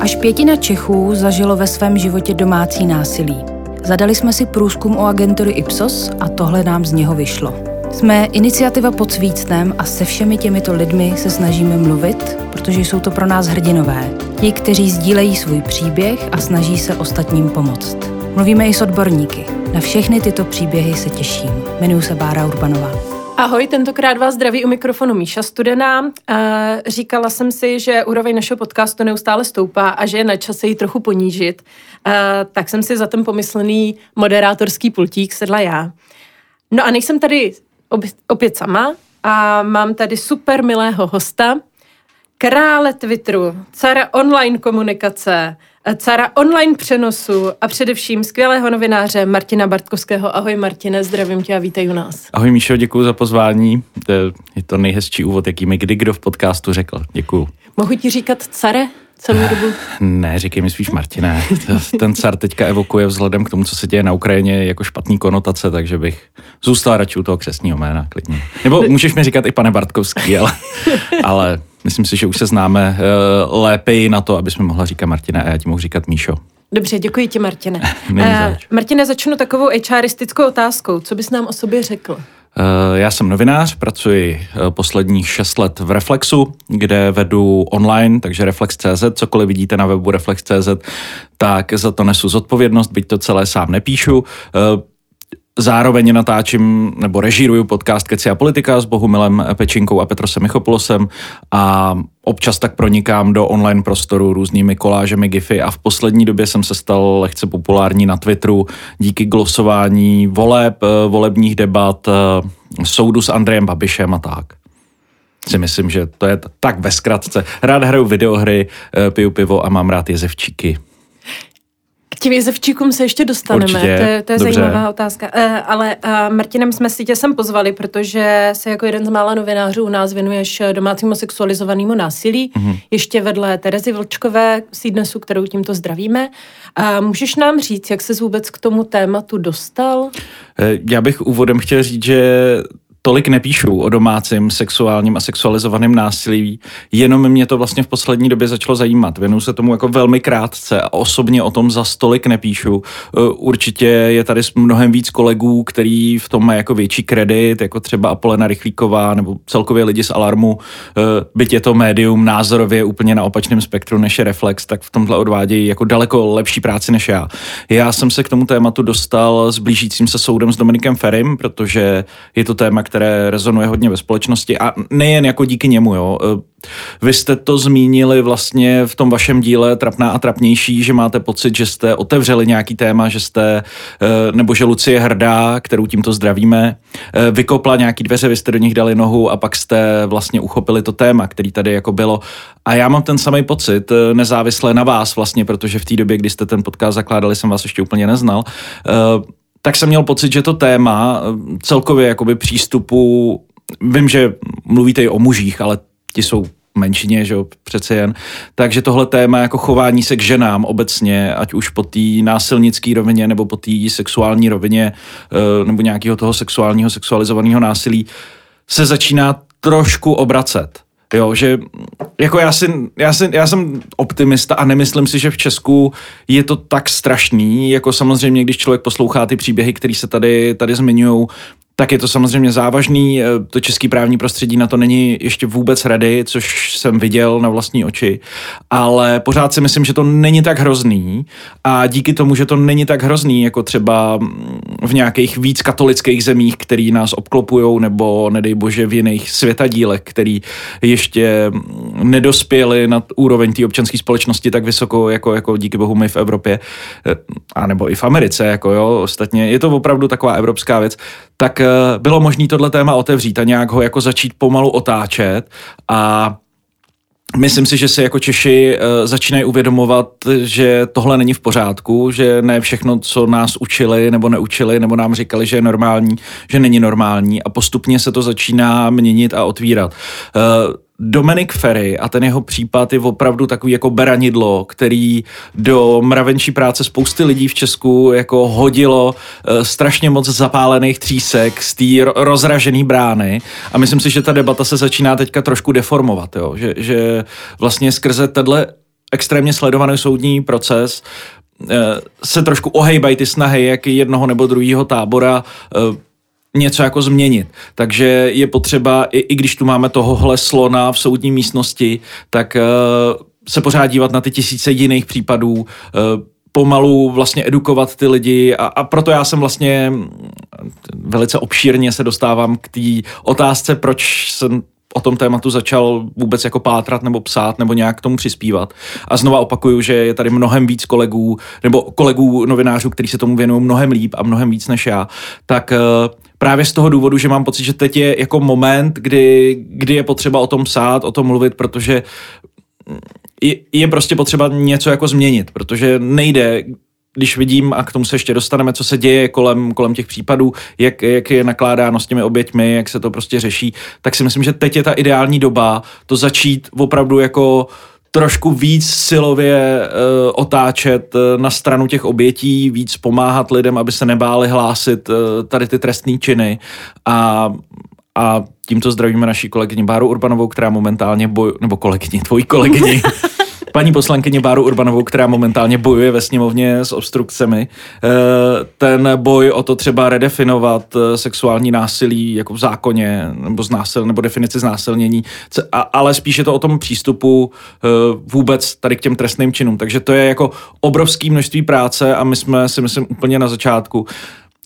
Až pětina Čechů zažilo ve svém životě domácí násilí. Zadali jsme si průzkum o agentury Ipsos a tohle nám z něho vyšlo. Jsme iniciativa pod svícnem a se všemi těmito lidmi se snažíme mluvit, protože jsou to pro nás hrdinové. Ti, kteří sdílejí svůj příběh a snaží se ostatním pomoct. Mluvíme i s odborníky. Na všechny tyto příběhy se těším. Jmenuji se Bára Urbanová. Ahoj, tentokrát vás zdraví u mikrofonu Míša Studená. Říkala jsem si, že úroveň našeho podcastu neustále stoupá a že je na čase ji trochu ponížit. Tak jsem si za ten pomyslený moderátorský pultík sedla já. No a nejsem tady opět sama a mám tady super milého hosta, krále Twitteru, cara online komunikace, cara online přenosu a především skvělého novináře Martina Bartkovského. Ahoj Martine, zdravím tě a vítej u nás. Ahoj Míšo, děkuji za pozvání. Je to nejhezčí úvod, jaký mi kdy kdo v podcastu řekl. Děkuji. Mohu ti říkat care? celou dobu? Ne, říkej mi spíš Martine. Ten car teďka evokuje vzhledem k tomu, co se děje na Ukrajině, jako špatný konotace, takže bych zůstal radši u toho křesního jména, klidně. Nebo můžeš mi říkat i pane Bartkovský, ale, ale myslím si, že už se známe uh, lépe na to, aby jsme mohla říkat Martina a já ti mohu říkat Míšo. Dobře, děkuji ti, Martine. uh, Martine, začnu takovou HRistickou otázkou. Co bys nám o sobě řekl? Eh, já jsem novinář, pracuji posledních šest let v Reflexu, kde vedu online, takže Reflex.cz, cokoliv vidíte na webu Reflex.cz, tak za to nesu zodpovědnost, byť to celé sám nepíšu. Zároveň natáčím nebo režíruju podcast Keci a politika s Bohumilem Pečinkou a Petrosem Michopolosem a občas tak pronikám do online prostoru různými kolážemi GIFy a v poslední době jsem se stal lehce populární na Twitteru díky glosování voleb, eh, volebních debat, eh, soudu s Andrejem Babišem a tak si myslím, že to je tak ve zkratce. Rád hraju videohry, eh, piju pivo a mám rád jezevčíky. K těm jezevčíkům se ještě dostaneme, Určitě. to je, to je zajímavá otázka. Uh, ale uh, Martinem jsme si tě sem pozvali, protože se jako jeden z mála novinářů u nás věnuješ domácímu sexualizovanému násilí, mm-hmm. ještě vedle Terezy Vlčkové sídnesu, kterou tímto zdravíme. Uh, můžeš nám říct, jak se vůbec k tomu tématu dostal? Já bych úvodem chtěl říct, že tolik nepíšu o domácím sexuálním a sexualizovaném násilí, jenom mě to vlastně v poslední době začalo zajímat. Věnuju se tomu jako velmi krátce a osobně o tom za stolik nepíšu. E, určitě je tady mnohem víc kolegů, který v tom mají jako větší kredit, jako třeba Apolena Rychlíková nebo celkově lidi z Alarmu, e, byť je to médium názorově úplně na opačném spektru než je Reflex, tak v tomhle odvádějí jako daleko lepší práci než já. Já jsem se k tomu tématu dostal s blížícím se soudem s Dominikem Ferim, protože je to téma, které rezonuje hodně ve společnosti a nejen jako díky němu, jo. E, vy jste to zmínili vlastně v tom vašem díle Trapná a trapnější, že máte pocit, že jste otevřeli nějaký téma, že jste, e, nebo že Lucie Hrdá, kterou tímto zdravíme, e, vykopla nějaký dveře, vy jste do nich dali nohu a pak jste vlastně uchopili to téma, který tady jako bylo. A já mám ten samý pocit, nezávisle na vás vlastně, protože v té době, kdy jste ten podcast zakládali, jsem vás ještě úplně neznal tak jsem měl pocit, že to téma eh, celkově jakoby přístupu, vím, že mluvíte i o mužích, ale ti jsou menšině, že jo, přece jen. Takže tohle téma jako chování se k ženám obecně, ať už po té násilnické rovině nebo po té sexuální rovině eh, nebo nějakého toho sexuálního, sexualizovaného násilí, se začíná trošku obracet. Jo, že jako já, si, já, si, já jsem optimista a nemyslím si, že v Česku je to tak strašný, jako samozřejmě, když člověk poslouchá ty příběhy, které se tady, tady zmiňují, tak je to samozřejmě závažný. Eh, to český právní prostředí na to není ještě vůbec ready, což jsem viděl na vlastní oči, ale pořád si myslím, že to není tak hrozný a díky tomu, že to není tak hrozný, jako třeba v nějakých víc katolických zemích, který nás obklopují, nebo nedej bože v jiných světadílech, který ještě nedospěli na úroveň té občanské společnosti tak vysoko, jako, jako díky bohu my v Evropě, eh, a nebo i v Americe, jako jo, ostatně. Je to opravdu taková evropská věc, tak bylo možné tohle téma otevřít a nějak ho jako začít pomalu otáčet a Myslím si, že si jako Češi uh, začínají uvědomovat, že tohle není v pořádku, že ne všechno, co nás učili nebo neučili, nebo nám říkali, že je normální, že není normální a postupně se to začíná měnit a otvírat. Dominik Ferry a ten jeho případ je opravdu takový jako beranidlo, který do mravenčí práce spousty lidí v Česku jako hodilo uh, strašně moc zapálených třísek z té rozražené brány a myslím si, že ta debata se začíná teďka trošku deformovat, jo? Že, že vlastně skrze tenhle extrémně sledovaný soudní proces, eh, se trošku ohejbají ty snahy, jak jednoho nebo druhého tábora eh, něco jako změnit. Takže je potřeba, i, i když tu máme tohohle slona v soudní místnosti, tak uh, se pořád dívat na ty tisíce jiných případů, uh, pomalu vlastně edukovat ty lidi a, a proto já jsem vlastně velice obšírně se dostávám k té otázce, proč jsem o tom tématu začal vůbec jako pátrat nebo psát nebo nějak k tomu přispívat. A znova opakuju, že je tady mnohem víc kolegů nebo kolegů novinářů, kteří se tomu věnují mnohem líp a mnohem víc než já. Tak uh, právě z toho důvodu, že mám pocit, že teď je jako moment, kdy, kdy je potřeba o tom psát, o tom mluvit, protože je, je prostě potřeba něco jako změnit, protože nejde, když vidím, a k tomu se ještě dostaneme, co se děje kolem, kolem těch případů, jak, jak je nakládáno s těmi oběťmi, jak se to prostě řeší, tak si myslím, že teď je ta ideální doba to začít opravdu jako trošku víc silově uh, otáčet uh, na stranu těch obětí, víc pomáhat lidem, aby se nebáli hlásit uh, tady ty trestné činy. A a tímto zdravíme naší kolegyni Báru Urbanovou, která momentálně boj, nebo kolegyni, tvojí kolegyni, paní poslankyni Báru Urbanovou, která momentálně bojuje ve sněmovně s obstrukcemi. Eh, ten boj o to třeba redefinovat eh, sexuální násilí jako v zákoně, nebo, znásil, nebo definici znásilnění, ale spíše to o tom přístupu eh, vůbec tady k těm trestným činům. Takže to je jako obrovské množství práce a my jsme si myslím úplně na začátku.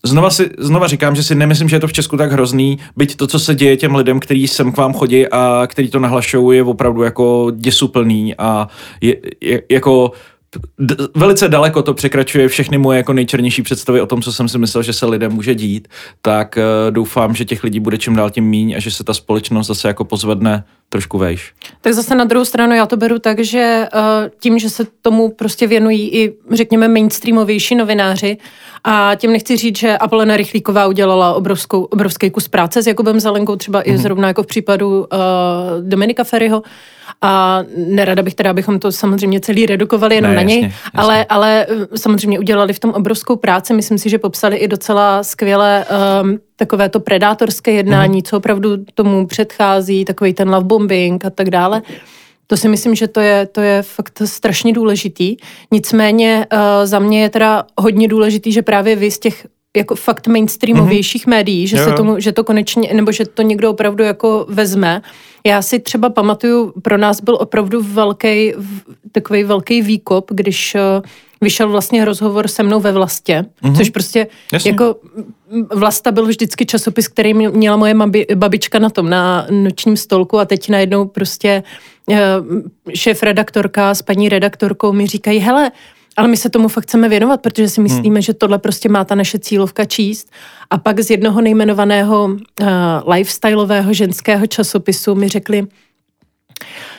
Znova, si, znova říkám, že si nemyslím, že je to v Česku tak hrozný, byť to, co se děje těm lidem, kteří sem k vám chodí a kteří to nahlašují, je opravdu jako děsuplný a je, je, jako d- velice daleko to překračuje všechny moje jako nejčernější představy o tom, co jsem si myslel, že se lidem může dít, tak uh, doufám, že těch lidí bude čím dál tím míň a že se ta společnost zase jako pozvedne trošku vejš. Tak zase na druhou stranu já to beru tak, že uh, tím, že se tomu prostě věnují i, řekněme, mainstreamovější novináři, a tím nechci říct, že Apolena Rychlíková udělala obrovskou, obrovský kus práce s Jakubem Zelenkou, třeba mm-hmm. i mhm. zrovna jako v případu uh, Dominika Ferryho. A nerada bych teda, abychom to samozřejmě celý redukovali jenom ne, na něj, jasně, jasně. Ale, ale eh, samozřejmě udělali v tom obrovskou práci. Myslím si, že popsali i docela skvěle um, takové to predátorské jednání, mm-hmm. co opravdu tomu předchází, takový ten love bombing a tak dále. To si myslím, že to je, to je fakt strašně důležitý. Nicméně uh, za mě je teda hodně důležitý, že právě vy z těch jako fakt mainstreamovějších mm-hmm. médií, že jo. se tomu, že to konečně, nebo že to někdo opravdu jako vezme. Já si třeba pamatuju, pro nás byl opravdu velký, takový velký výkop, když uh, vyšel vlastně rozhovor se mnou ve Vlastě, mm-hmm. což prostě Jasně. jako Vlasta byl vždycky časopis, který měla moje babička na tom, na nočním stolku a teď najednou prostě eh, šéf redaktorka s paní redaktorkou mi říkají, hele, ale my se tomu fakt chceme věnovat, protože si myslíme, hmm. že tohle prostě má ta naše cílovka číst. A pak z jednoho nejmenovaného uh, lifestyleového ženského časopisu mi řekli,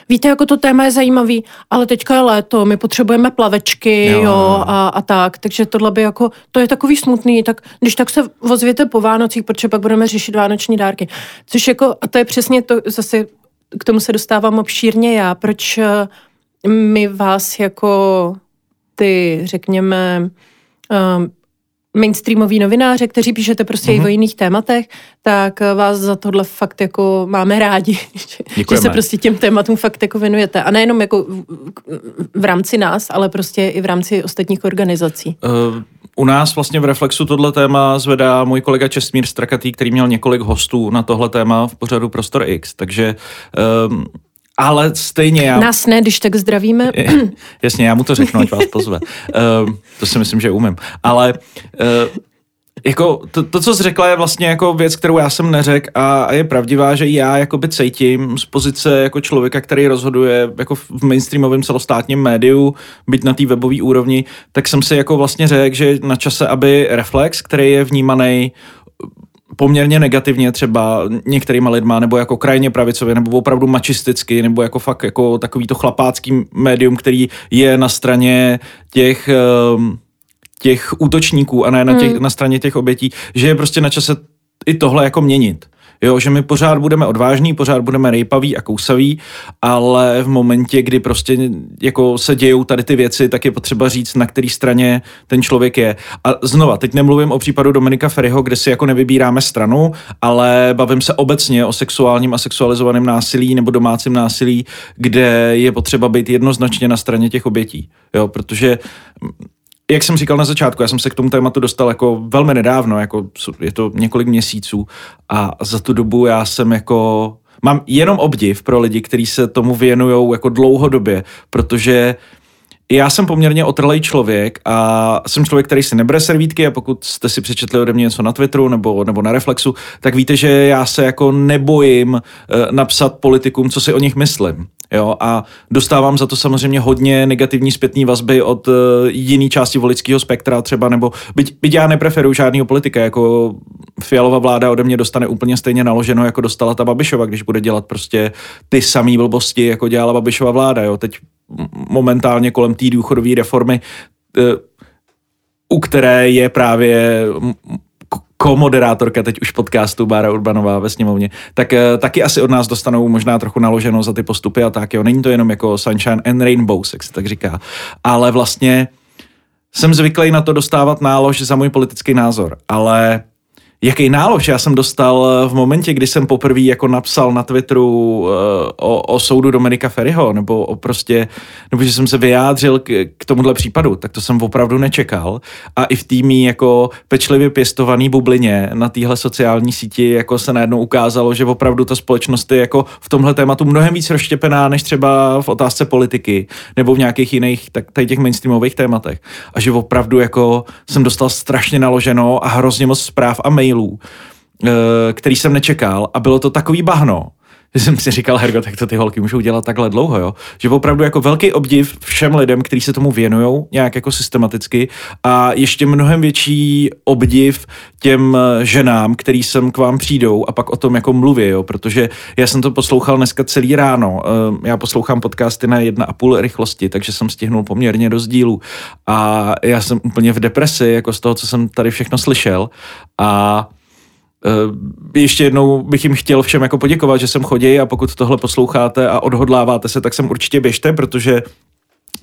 víte, jako to téma je zajímavý, ale teďka je léto, my potřebujeme plavečky, jo, jo a, a tak, takže tohle by jako, to je takový smutný, tak když tak se ozvěte po Vánocích, protože pak budeme řešit vánoční dárky. Což jako, a to je přesně to, zase k tomu se dostávám obšírně já, proč eh, my vás jako ty, řekněme, um, mainstreamoví novináře, kteří píšete prostě mm-hmm. i o mhm. jiných tématech, tak vás za tohle fakt jako máme rádi, že se prostě těm tématům fakt jako věnujete. A nejenom jako v, v rámci nás, ale prostě i v rámci ostatních organizací. Uh, u nás vlastně v Reflexu tohle téma zvedá můj kolega Čestmír Strakatý, který měl několik hostů na tohle téma v pořadu Prostor X, takže um, ale stejně já... Nás ne, když tak zdravíme. Jasně, já mu to řeknu, ať vás pozve. Uh, to si myslím, že umím. Ale uh, jako to, to, co jsi řekla, je vlastně jako věc, kterou já jsem neřekl a, a je pravdivá, že já jakoby cítím z pozice jako člověka, který rozhoduje jako v mainstreamovém celostátním médiu, být na té webové úrovni, tak jsem si jako vlastně řekl, že na čase, aby Reflex, který je vnímaný poměrně negativně třeba některýma lidma, nebo jako krajně pravicově, nebo opravdu mačisticky, nebo jako fakt jako takový to chlapácký médium, který je na straně těch ehm, těch útočníků a ne na, těch, hmm. na straně těch obětí, že je prostě na čase i tohle jako měnit. Jo, že my pořád budeme odvážní, pořád budeme rejpaví a kousaví, ale v momentě, kdy prostě jako se dějou tady ty věci, tak je potřeba říct, na který straně ten člověk je. A znova, teď nemluvím o případu Dominika Ferryho, kde si jako nevybíráme stranu, ale bavím se obecně o sexuálním a sexualizovaném násilí nebo domácím násilí, kde je potřeba být jednoznačně na straně těch obětí. Jo, protože jak jsem říkal na začátku, já jsem se k tomu tématu dostal jako velmi nedávno, jako je to několik měsíců a za tu dobu já jsem jako mám jenom obdiv pro lidi, kteří se tomu věnují jako dlouhodobě, protože já jsem poměrně otrlej člověk a jsem člověk, který si nebere servítky a pokud jste si přečetli ode mě něco na Twitteru nebo, nebo na Reflexu, tak víte, že já se jako nebojím eh, napsat politikům, co si o nich myslím. Jo, a dostávám za to samozřejmě hodně negativní zpětní vazby od uh, jiný části volického spektra třeba, nebo byť, byť já nepreferuju žádného politika, jako Fialová vláda ode mě dostane úplně stejně naloženo, jako dostala ta Babišova, když bude dělat prostě ty samé blbosti, jako dělala Babišova vláda. Jo. Teď momentálně kolem té důchodové reformy, uh, u které je právě komoderátorka teď už podcastu Bára Urbanová ve sněmovně, tak uh, taky asi od nás dostanou možná trochu naloženo za ty postupy a tak, jo. Není to jenom jako Sunshine and Rainbows, jak se tak říká, ale vlastně jsem zvyklý na to dostávat nálož za můj politický názor, ale jaký nálož já jsem dostal v momentě, kdy jsem poprvé jako napsal na Twitteru uh, o, o soudu Dominika Ferryho, nebo o prostě, nebo že jsem se vyjádřil k, k tomuhle případu, tak to jsem opravdu nečekal. A i v týmí jako pečlivě pěstovaný bublině na téhle sociální síti jako se najednou ukázalo, že opravdu ta společnost je jako v tomhle tématu mnohem víc rozštěpená, než třeba v otázce politiky, nebo v nějakých jiných tak, tady těch mainstreamových tématech. A že opravdu jako jsem dostal strašně naloženo a hrozně moc zpráv a mailů mailů, eh, který jsem nečekal a bylo to takový bahno, jsem si říkal, Hergo, tak to ty holky můžou dělat takhle dlouho, jo? Že opravdu jako velký obdiv všem lidem, kteří se tomu věnují nějak jako systematicky a ještě mnohem větší obdiv těm eh, ženám, který sem k vám přijdou a pak o tom jako mluví, jo? Protože já jsem to poslouchal dneska celý ráno. Eh, já poslouchám podcasty na jedna a půl rychlosti, takže jsem stihnul poměrně do dílu a já jsem úplně v depresi, jako z toho, co jsem tady všechno slyšel a ještě jednou bych jim chtěl všem jako poděkovat, že jsem chodí a pokud tohle posloucháte a odhodláváte se, tak sem určitě běžte, protože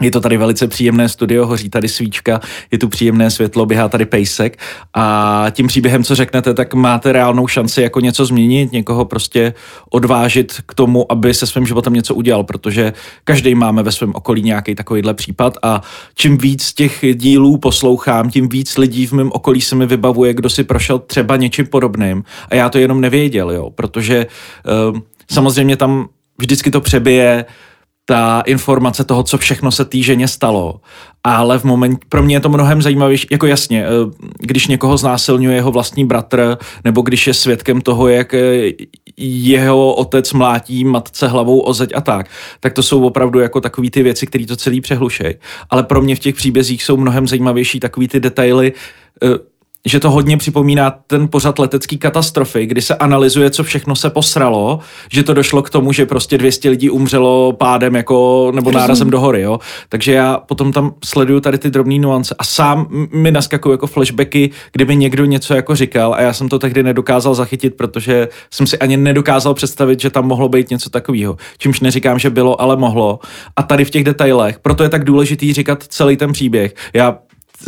je to tady velice příjemné studio, hoří tady svíčka, je tu příjemné světlo, běhá tady pejsek. A tím příběhem, co řeknete, tak máte reálnou šanci jako něco změnit, někoho prostě odvážit k tomu, aby se svým životem něco udělal, protože každý máme ve svém okolí nějaký takovýhle případ a čím víc těch dílů poslouchám, tím víc lidí v mém okolí se mi vybavuje, kdo si prošel třeba něčím podobným. A já to jenom nevěděl, jo, protože uh, samozřejmě tam vždycky to přebije ta informace toho, co všechno se té ženě stalo. Ale v moment, pro mě je to mnohem zajímavější, jako jasně, eh, když někoho znásilňuje jeho vlastní bratr, nebo když je svědkem toho, jak eh, jeho otec mlátí matce hlavou o zeď a tak, tak to jsou opravdu jako takové ty věci, které to celý přehlušejí. Ale pro mě v těch příbězích jsou mnohem zajímavější takové ty detaily, eh, že to hodně připomíná ten pořad letecký katastrofy, kdy se analyzuje, co všechno se posralo, že to došlo k tomu, že prostě 200 lidí umřelo pádem jako, nebo Rozum. nárazem do hory, jo. Takže já potom tam sleduju tady ty drobné nuance a sám mi naskakují jako flashbacky, kdyby někdo něco jako říkal a já jsem to tehdy nedokázal zachytit, protože jsem si ani nedokázal představit, že tam mohlo být něco takového. Čímž neříkám, že bylo, ale mohlo. A tady v těch detailech, proto je tak důležitý říkat celý ten příběh. Já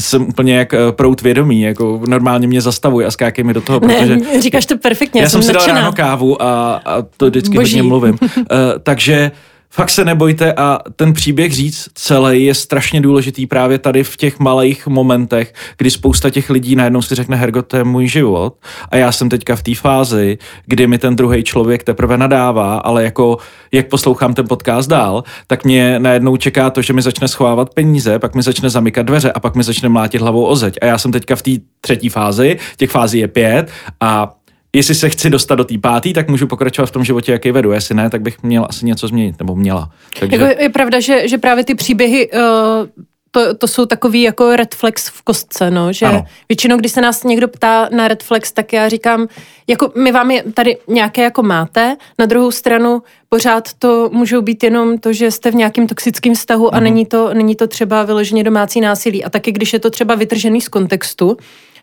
jsem úplně jak eh, prout vědomí, jako normálně mě zastavuje a skákej mi do toho, protože... Ne, říkáš to perfektně, já jsem si dal ráno kávu a, a to vždycky Boží. hodně mluvím. uh, takže fakt se nebojte a ten příběh říct celý je strašně důležitý právě tady v těch malých momentech, kdy spousta těch lidí najednou si řekne, Hergo, to je můj život a já jsem teďka v té fázi, kdy mi ten druhý člověk teprve nadává, ale jako jak poslouchám ten podcast dál, tak mě najednou čeká to, že mi začne schovávat peníze, pak mi začne zamykat dveře a pak mi začne mlátit hlavou o zeď. A já jsem teďka v té třetí fázi, těch fází je pět a jestli se chci dostat do té páté, tak můžu pokračovat v tom životě, jaký vedu. Jestli ne, tak bych měla asi něco změnit, nebo měla. Takže... Jako je pravda, že, že právě ty příběhy uh, to, to jsou takový jako red flags v kostce, no, že ano. většinou, když se nás někdo ptá na red flags, tak já říkám, jako my vám je tady nějaké jako máte, na druhou stranu pořád to můžou být jenom to, že jste v nějakém toxickém vztahu mm. a mhm. není to, není to třeba vyloženě domácí násilí. A taky, když je to třeba vytržený z kontextu,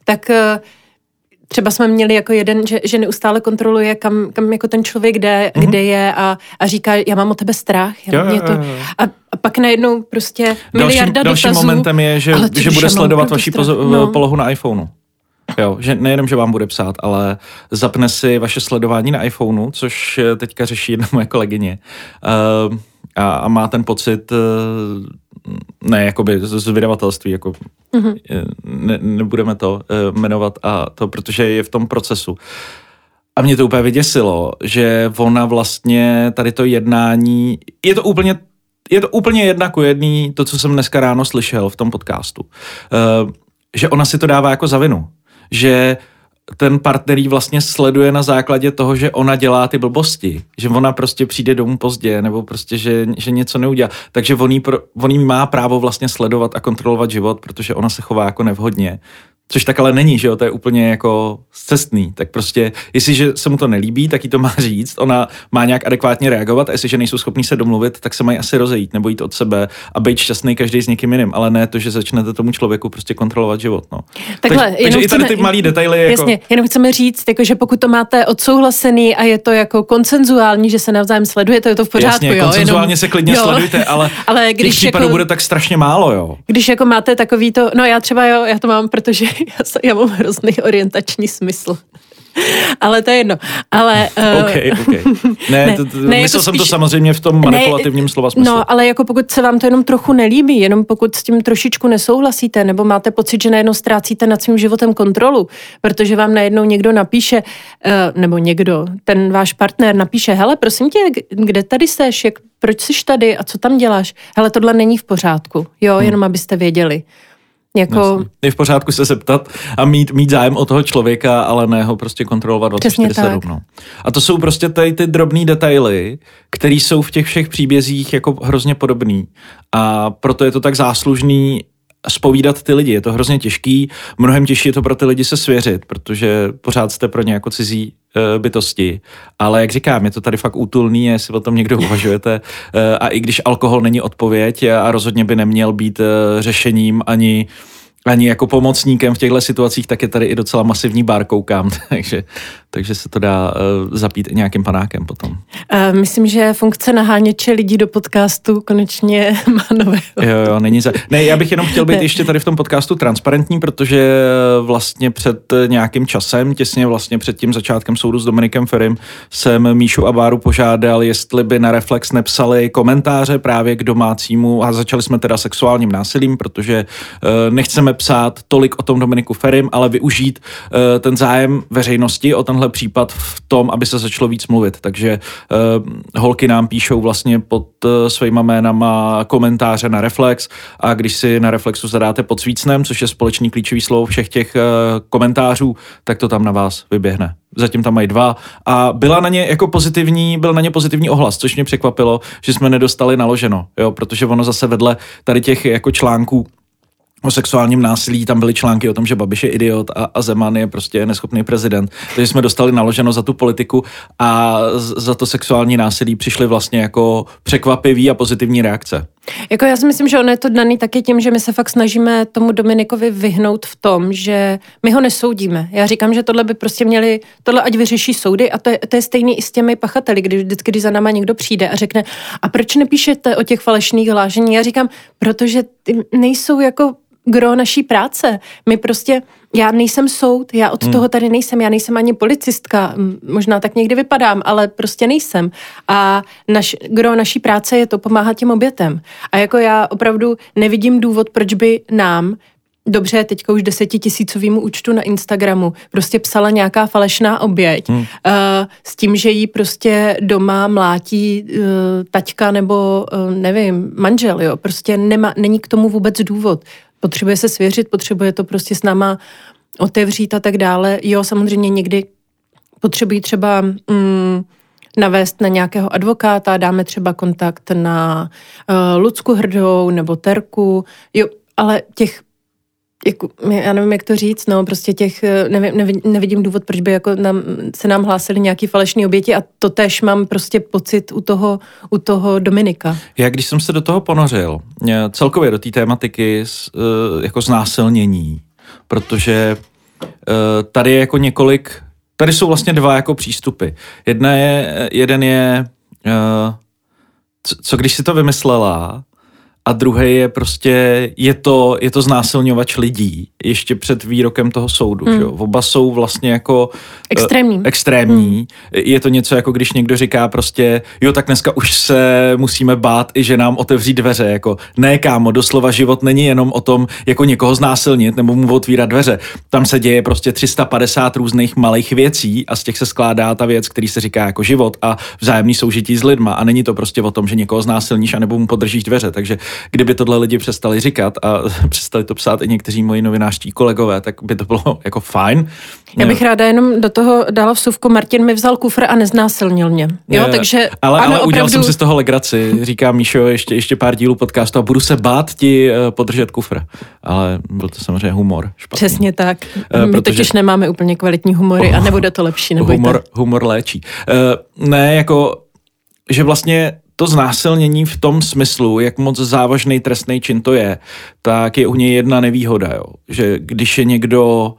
tak uh, třeba jsme měli jako jeden, že, že neustále kontroluje, kam, kam jako ten člověk jde, mm-hmm. kde je a, a říká, já mám o tebe strach. Já jo, jo, to, a, a pak najednou prostě miliarda dalším, dotazů. Dalším momentem je, že, že bude sledovat vaši pozo- no. polohu na iPhoneu. Jo, že nejenom, že vám bude psát, ale zapne si vaše sledování na iPhoneu, což teďka řeší jedna moje kolegyně. Uh, a, a má ten pocit, uh, ne jakoby z, z vydavatelství, jako mm-hmm. ne, nebudeme to uh, jmenovat a to, protože je v tom procesu. A mě to úplně vyděsilo, že ona vlastně tady to jednání, je to úplně je to úplně jedna ku jedný, to, co jsem dneska ráno slyšel v tom podcastu. Uh, že ona si to dává jako za vinu že ten partner jí vlastně sleduje na základě toho, že ona dělá ty blbosti, že ona prostě přijde domů pozdě, nebo prostě, že, že něco neudělá. Takže on jí, pro, on jí má právo vlastně sledovat a kontrolovat život, protože ona se chová jako nevhodně. Což tak ale není, že jo, to je úplně jako cestný. Tak prostě, jestliže se mu to nelíbí, tak jí to má říct, ona má nějak adekvátně reagovat a jestliže nejsou schopní se domluvit, tak se mají asi rozejít nebo jít od sebe a být šťastný každý s někým jiným, ale ne to, že začnete tomu člověku prostě kontrolovat život. No. Takhle, tak, takže chceme, i tady ty malý detaily. Jako... Jasně, jenom chceme říct, jako, že pokud to máte odsouhlasený a je to jako koncenzuální, že se navzájem sledujete, je to v pořádku. Jasně, jo, koncenzuálně jenom... se klidně jo. sledujte, ale, ale když případů jako, bude tak strašně málo. Jo. Když jako máte takový to, no já třeba jo, já to mám, protože já, já mám hrozný orientační smysl. Ale to je jedno. Ale, uh, okay, okay. Ne, ne, to, to, ne myslel jako jsem spíš, to samozřejmě v tom manipulativním ne, slova smyslu. No, ale jako pokud se vám to jenom trochu nelíbí, jenom pokud s tím trošičku nesouhlasíte, nebo máte pocit, že najednou ztrácíte nad svým životem kontrolu, protože vám najednou někdo napíše, uh, nebo někdo, ten váš partner napíše, hele, prosím tě, kde tady seš, jak, proč jsi tady a co tam děláš? Hele, tohle není v pořádku, jo, hmm. jenom abyste věděli. Jako... Je v pořádku se zeptat a mít, mít zájem o toho člověka, ale ne ho prostě kontrolovat 24-7. No. A to jsou prostě tady ty drobné detaily, které jsou v těch všech příbězích jako hrozně podobný. A proto je to tak záslužný spovídat ty lidi. Je to hrozně těžký, mnohem těžší je to pro ty lidi se svěřit, protože pořád jste pro ně jako cizí e, bytosti. Ale jak říkám, je to tady fakt útulný, jestli o tom někdo uvažujete. E, a i když alkohol není odpověď a rozhodně by neměl být e, řešením ani ani jako pomocníkem v těchto situacích, tak je tady i docela masivní bar, koukám, takže, takže se to dá uh, zapít i nějakým panákem potom. Uh, myslím, že funkce naháněče lidí do podcastu konečně má nové. Jo, jo, není za... Ne, já bych jenom chtěl být ne. ještě tady v tom podcastu transparentní, protože vlastně před nějakým časem, těsně vlastně před tím začátkem soudu s Dominikem Ferim, jsem Míšu a Báru požádal, jestli by na Reflex nepsali komentáře právě k domácímu a začali jsme teda sexuálním násilím, protože uh, nechceme psát tolik o tom Dominiku Ferim, ale využít uh, ten zájem veřejnosti o tenhle případ v tom, aby se začalo víc mluvit. Takže uh, holky nám píšou vlastně pod uh, svýma jménama komentáře na Reflex. A když si na Reflexu zadáte pod svícnem, což je společný klíčový slovo všech těch uh, komentářů, tak to tam na vás vyběhne. Zatím tam mají dva. A byla na ně jako pozitivní, byl na ně pozitivní ohlas, což mě překvapilo, že jsme nedostali naloženo, jo, protože ono zase vedle tady těch jako článků o sexuálním násilí, tam byly články o tom, že Babiš je idiot a, a Zeman je prostě neschopný prezident. Takže jsme dostali naloženo za tu politiku a za to sexuální násilí přišly vlastně jako překvapivý a pozitivní reakce. Jako já si myslím, že ono je to daný taky tím, že my se fakt snažíme tomu Dominikovi vyhnout v tom, že my ho nesoudíme. Já říkám, že tohle by prostě měli, tohle ať vyřeší soudy a to je, to je stejný i s těmi pachateli, když vždycky, když za náma někdo přijde a řekne, a proč nepíšete o těch falešných hlášení? Já říkám, protože ty nejsou jako gro naší práce. My prostě, já nejsem soud, já od hmm. toho tady nejsem, já nejsem ani policistka, možná tak někdy vypadám, ale prostě nejsem. A naš, gro naší práce je to pomáhat těm obětem. A jako já opravdu nevidím důvod, proč by nám dobře, teďka už desetitisícovýmu účtu na Instagramu prostě psala nějaká falešná oběť hmm. uh, s tím, že jí prostě doma mlátí uh, taťka nebo uh, nevím, manžel, jo. Prostě nemá, není k tomu vůbec důvod potřebuje se svěřit, potřebuje to prostě s náma otevřít a tak dále. Jo, samozřejmě někdy potřebují třeba mm, navést na nějakého advokáta, dáme třeba kontakt na uh, Lucku Hrdou nebo Terku, jo, ale těch jako, já nevím, jak to říct, no, prostě těch, eh, nevím, nevidím důvod, proč by jako nám, se nám hlásili nějaký falešní oběti a to tež mám prostě pocit u toho, u toho Dominika. Já když jsem se do toho ponořil, celkově do té tématiky jako znásilnění, protože tady je jako několik, tady jsou vlastně dva jako přístupy. Jedna je, jeden je, co když si to vymyslela, a druhý je prostě, je to, je to znásilňovač lidí, ještě před výrokem toho soudu. Hmm. Že jo? Oba jsou vlastně jako... Extrémní. Uh, extrémní. Hmm. Je to něco jako když někdo říká prostě, jo, tak dneska už se musíme bát i, že nám otevří dveře. Jako, ne, kámo, doslova život není jenom o tom, jako někoho znásilnit nebo mu otvírat dveře. Tam se děje prostě 350 různých malých věcí a z těch se skládá ta věc, který se říká jako život a vzájemný soužití s lidma. A není to prostě o tom, že někoho znásilníš a nebo mu podržíš dveře. Takže kdyby tohle lidi přestali říkat a přestali to psát i někteří moji novinářští kolegové, tak by to bylo jako fajn. Já bych ráda jenom do toho dala vsuvku, Martin mi vzal kufr a neznásilnil mě. Jo, je, takže ale, ano, ale opravdu... udělal jsem si z toho legraci, říká Míšo, ještě, ještě pár dílů podcastu a budu se bát ti uh, podržet kufr. Ale byl to samozřejmě humor. Špatný. Přesně tak. My protože... totiž nemáme úplně kvalitní humory uh, a nebude to lepší, nebojte. Humor, humor léčí. Uh, ne, jako že vlastně to znásilnění v tom smyslu, jak moc závažný trestný čin to je, tak je u něj jedna nevýhoda, jo. že když je někdo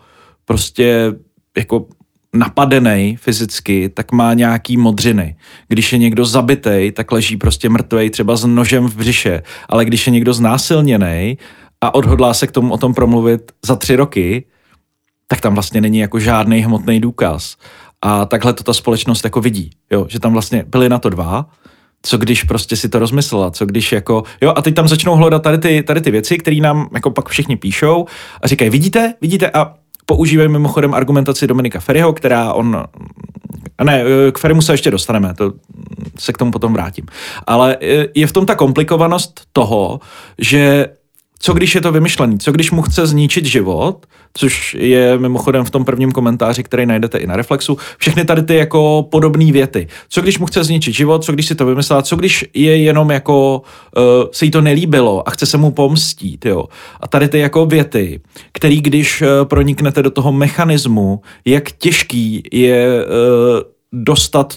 prostě jako napadený fyzicky, tak má nějaký modřiny. Když je někdo zabitej, tak leží prostě mrtvej třeba s nožem v břiše. Ale když je někdo znásilněný a odhodlá se k tomu o tom promluvit za tři roky, tak tam vlastně není jako žádný hmotný důkaz. A takhle to ta společnost jako vidí, jo? že tam vlastně byly na to dva, co když prostě si to rozmyslela, co když jako, jo a teď tam začnou hledat tady ty, tady ty věci, které nám jako pak všichni píšou a říkají, vidíte, vidíte a používají mimochodem argumentaci Dominika Ferryho, která on, ne, k Ferrymu se ještě dostaneme, to se k tomu potom vrátím, ale je v tom ta komplikovanost toho, že co když je to vymyšlený, co když mu chce zničit život, což je mimochodem v tom prvním komentáři, který najdete i na Reflexu, všechny tady ty jako podobné věty. Co když mu chce zničit život, co když si to vymyslela, co když je jenom jako uh, se jí to nelíbilo a chce se mu pomstít, jo. A tady ty jako věty, který když uh, proniknete do toho mechanismu, jak těžký je uh, dostat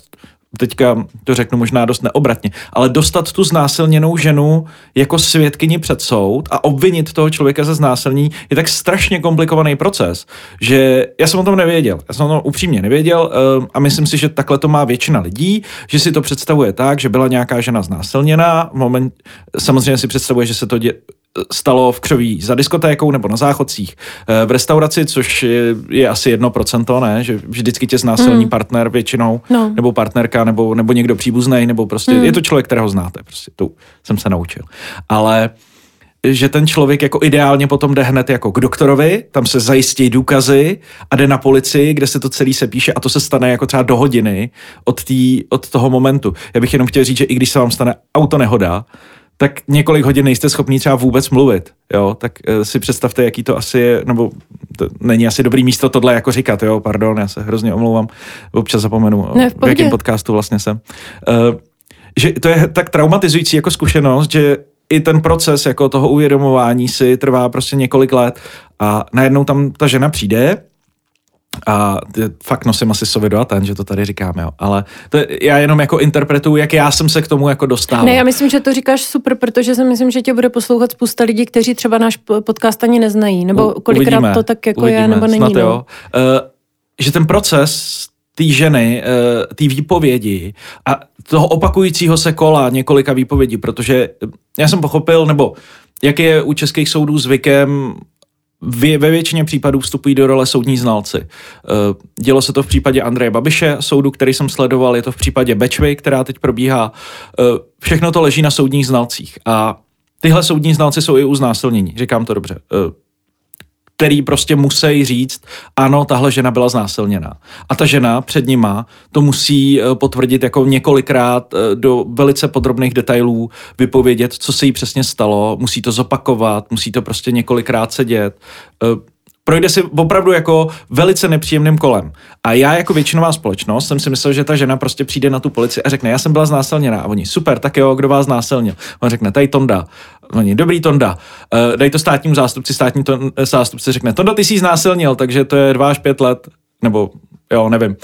teďka to řeknu možná dost neobratně, ale dostat tu znásilněnou ženu jako svědkyni před soud a obvinit toho člověka ze znásilní je tak strašně komplikovaný proces, že já jsem o tom nevěděl. Já jsem o tom upřímně nevěděl eh, a myslím si, že takhle to má většina lidí, že si to představuje tak, že byla nějaká žena znásilněná, moment, samozřejmě si představuje, že se to dě, stalo v křoví za diskotékou nebo na záchodcích eh, v restauraci, což je, je asi jedno procento, ne? Že vždycky tě znásilní hmm. partner většinou, no. nebo partnerka, nebo, nebo někdo příbuzný, nebo prostě hmm. je to člověk, kterého znáte. Prostě to jsem se naučil. Ale že ten člověk jako ideálně potom jde hned jako k doktorovi, tam se zajistí důkazy a jde na policii, kde se to celý se píše a to se stane jako třeba do hodiny od, tý, od toho momentu. Já bych jenom chtěl říct, že i když se vám stane auto nehoda, tak několik hodin nejste schopný třeba vůbec mluvit, jo, tak uh, si představte, jaký to asi je, nebo to není asi dobrý místo tohle jako říkat, jo, pardon, já se hrozně omlouvám, občas zapomenu, ne, v, v jakém podcastu vlastně jsem. Uh, že to je tak traumatizující jako zkušenost, že i ten proces jako toho uvědomování si trvá prostě několik let a najednou tam ta žena přijde a fakt nosím asi sovi do Aten, že to tady říkám, jo. Ale to já jenom jako interpretuju, jak já jsem se k tomu jako dostal. Ne, já myslím, že to říkáš super, protože si myslím, že tě bude poslouchat spousta lidí, kteří třeba náš podcast ani neznají, nebo kolikrát uvidíme, to tak jako uvidíme, je, nebo není. Snad, no. jo. Uh, že ten proces té ženy, uh, té výpovědi a toho opakujícího se kola několika výpovědí, protože já jsem pochopil, nebo jak je u českých soudů zvykem, ve většině případů vstupují do role soudní znalci. Eh, dělo se to v případě Andreje Babiše, soudu, který jsem sledoval, je to v případě Bečvy, která teď probíhá. Eh, všechno to leží na soudních znalcích a tyhle soudní znalci jsou i u znásilnění, říkám to dobře. Který prostě musí říct, ano, tahle žena byla znásilněná. A ta žena před nima to musí eh, potvrdit jako několikrát eh, do velice podrobných detailů, vypovědět, co se jí přesně stalo, musí to zopakovat, musí to prostě několikrát sedět eh, projde si opravdu jako velice nepříjemným kolem. A já jako většinová společnost jsem si myslel, že ta žena prostě přijde na tu policii a řekne, já jsem byla znásilněná. A oni, super, tak jo, kdo vás znásilnil? On řekne, tady Tonda. Oni, dobrý Tonda. Uh, dej to státnímu zástupci, státní to, eh, zástupce řekne, Tonda, ty jsi znásilnil, takže to je dva až pět let, nebo jo, nevím.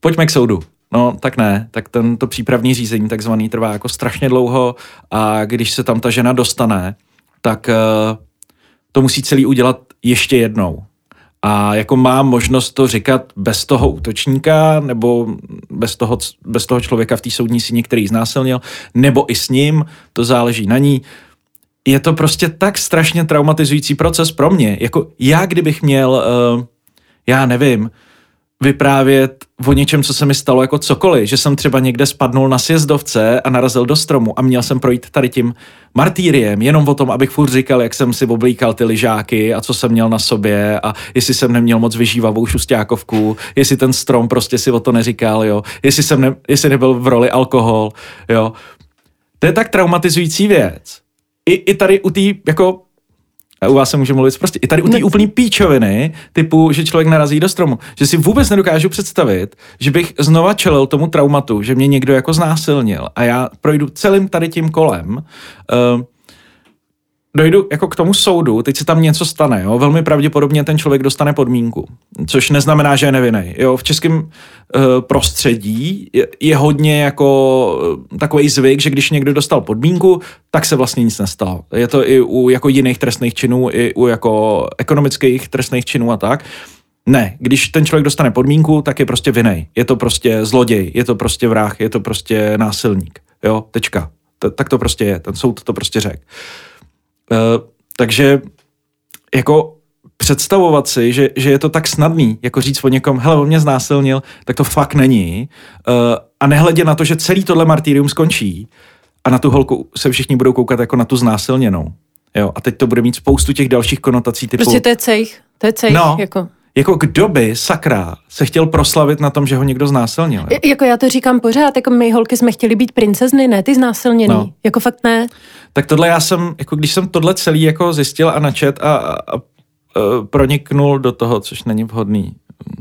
Pojďme k soudu. No, tak ne, tak tento přípravní řízení takzvaný trvá jako strašně dlouho a když se tam ta žena dostane, tak uh, to musí celý udělat ještě jednou. a jako má možnost to říkat bez toho útočníka nebo bez toho, bez toho člověka v té soudní síni, který znásilnil, nebo i s ním, to záleží na ní. Je to prostě tak strašně traumatizující proces pro mě. Jako já, kdybych měl, uh, já nevím, vyprávět o něčem, co se mi stalo jako cokoliv, že jsem třeba někde spadnul na sjezdovce a narazil do stromu a měl jsem projít tady tím martýriem, jenom o tom, abych furt říkal, jak jsem si oblíkal ty lyžáky a co jsem měl na sobě a jestli jsem neměl moc vyžívavou šustákovku, jestli ten strom prostě si o to neříkal, jo, jestli jsem ne, jestli nebyl v roli alkohol, jo. To je tak traumatizující věc. I, i tady u té jako u vás se může mluvit prostě i tady u té ne... úplný píčoviny, typu, že člověk narazí do stromu, že si vůbec nedokážu představit, že bych znova čelil tomu traumatu, že mě někdo jako znásilnil a já projdu celým tady tím kolem, uh, dojdu jako k tomu soudu, teď se tam něco stane, jo, velmi pravděpodobně ten člověk dostane podmínku, což neznamená, že je nevinný. Jo, v českém uh, prostředí je, je hodně jako uh, takový zvyk, že když někdo dostal podmínku, tak se vlastně nic nestalo. Je to i u jako jiných trestných činů, i u jako ekonomických trestných činů a tak. Ne, když ten člověk dostane podmínku, tak je prostě vinej. Je to prostě zloděj, je to prostě vrah, je to prostě násilník. Jo, tečka. T- tak to prostě je, ten soud to prostě řekl. Uh, takže jako představovat si, že, že je to tak snadný, jako říct o někom, hele, on mě znásilnil, tak to fakt není. Uh, a nehledě na to, že celý tohle martýrium skončí a na tu holku se všichni budou koukat jako na tu znásilněnou. Jo, a teď to bude mít spoustu těch dalších konotací typu... Prostě to je cejch, to je cejch, no, jako. Jako kdo by, sakra, se chtěl proslavit na tom, že ho někdo znásilnil? Jo? Jako já to říkám pořád, jako my holky jsme chtěli být princezny, ne ty znásilněný. No. Jako fakt ne. Tak tohle já jsem, jako když jsem tohle celý jako zjistil a načet a, a, a proniknul do toho, což není vhodný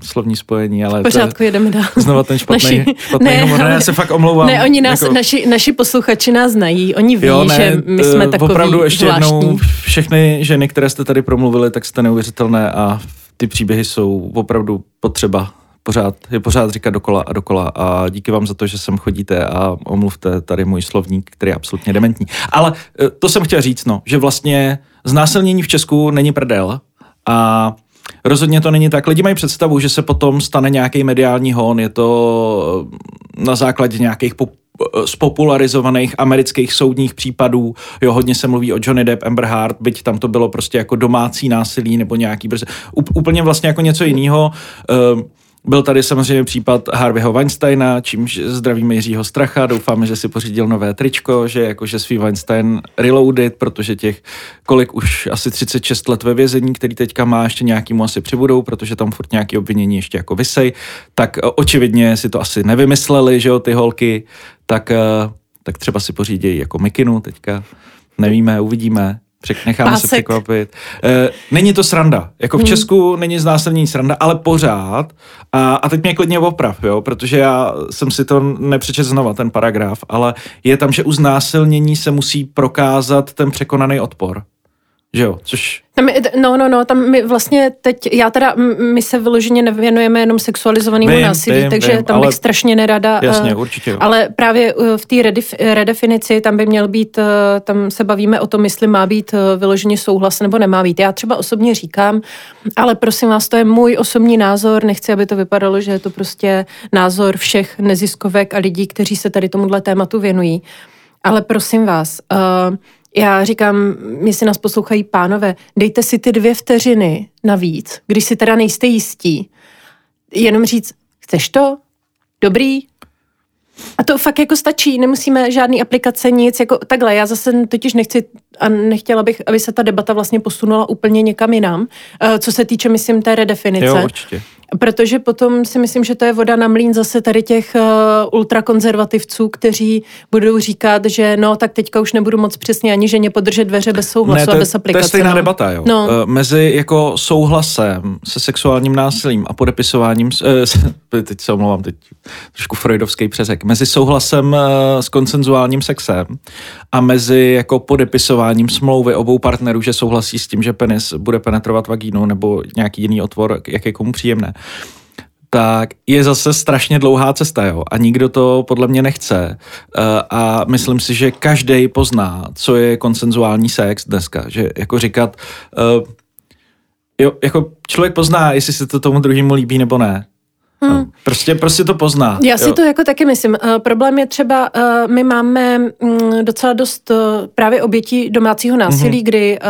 slovní spojení, ale... V pořádku, to, jedeme dál. Znova ten špatný, naši, špatný ne, humor. Ne, já se fakt omlouvám. Ne, oni nás, jako, naši, naši posluchači nás znají, oni ví, jo, ne, že my jsme takový Opravdu ještě zvláštní. jednou všechny ženy, které jste tady promluvili, tak jste neuvěřitelné a ty příběhy jsou opravdu potřeba pořád, je pořád říkat dokola a dokola a díky vám za to, že sem chodíte a omluvte tady můj slovník, který je absolutně dementní. Ale eh, to jsem chtěl říct, no, že vlastně znásilnění v Česku není prdel a Rozhodně to není tak. Lidi mají představu, že se potom stane nějaký mediální hon, je to eh, na základě nějakých spopularizovaných amerických soudních případů. Jo, hodně se mluví o Johnny Depp, Amber Heard, byť tam to bylo prostě jako domácí násilí nebo nějaký brze. Úplně vlastně jako něco jiného. Uh, byl tady samozřejmě případ Harveyho Weinsteina, čímž zdravíme Jiřího Stracha, doufáme, že si pořídil nové tričko, že jakože svý Weinstein reloaded, protože těch kolik už asi 36 let ve vězení, který teďka má, ještě nějaký mu asi přibudou, protože tam furt nějaký obvinění ještě jako vysej, tak očividně si to asi nevymysleli, že jo, ty holky, tak, eh, tak třeba si pořídějí jako mikinu teďka, nevíme, uvidíme necháme Pásek. se překvapit. E, není to sranda. Jako v hmm. Česku není znásilnění sranda, ale pořád. A, a teď mě klidně oprav, jo, protože já jsem si to nepřečet znova, ten paragraf, ale je tam, že u znásilnění se musí prokázat ten překonaný odpor. Že jo, což tam, no, no, no, tam my vlastně teď, já teda, my se vyloženě nevěnujeme jenom sexualizovanému vím, násilí, vím, takže vím, tam bych strašně nerada. Jasně, uh, určitě. Jo. Ale právě uh, v té redef, redefinici tam by měl být, uh, tam se bavíme o tom, jestli má být vyloženě souhlas nebo nemá být. Já třeba osobně říkám, ale prosím vás, to je můj osobní názor, nechci, aby to vypadalo, že je to prostě názor všech neziskovek a lidí, kteří se tady tomuhle tématu věnují. Ale prosím vás, uh, já říkám, jestli nás poslouchají pánové, dejte si ty dvě vteřiny navíc, když si teda nejste jistí. Jenom říct, chceš to? Dobrý? A to fakt jako stačí, nemusíme žádný aplikace, nic, jako takhle, já zase totiž nechci a nechtěla bych, aby se ta debata vlastně posunula úplně někam jinam, eh, co se týče, myslím, té redefinice. Jo, určitě. Protože potom si myslím, že to je voda na mlín zase tady těch uh, ultrakonzervativců, kteří budou říkat, že no, tak teďka už nebudu moc přesně ani ženě podržet dveře bez souhlasu ne, to je, a bez aplikace. To je stejná no. debata, jo. No. Uh, mezi jako souhlasem se sexuálním násilím a podepisováním, uh, teď se omlouvám, teď trošku freudovský přezek, mezi souhlasem uh, s konsenzuálním sexem a mezi jako podepisováním smlouvy obou partnerů, že souhlasí s tím, že penis bude penetrovat vagínu nebo nějaký jiný otvor, jak je komu příjemné tak je zase strašně dlouhá cesta, jo. A nikdo to podle mě nechce. Uh, a myslím si, že každý pozná, co je konsenzuální sex dneska. Že jako říkat, uh, jo, jako člověk pozná, jestli se to tomu druhému líbí nebo ne. Hmm. No, prostě, prostě to pozná. Já si jo. to jako taky myslím. Uh, problém je třeba, uh, my máme um, docela dost uh, právě obětí domácího násilí, mm-hmm. kdy uh,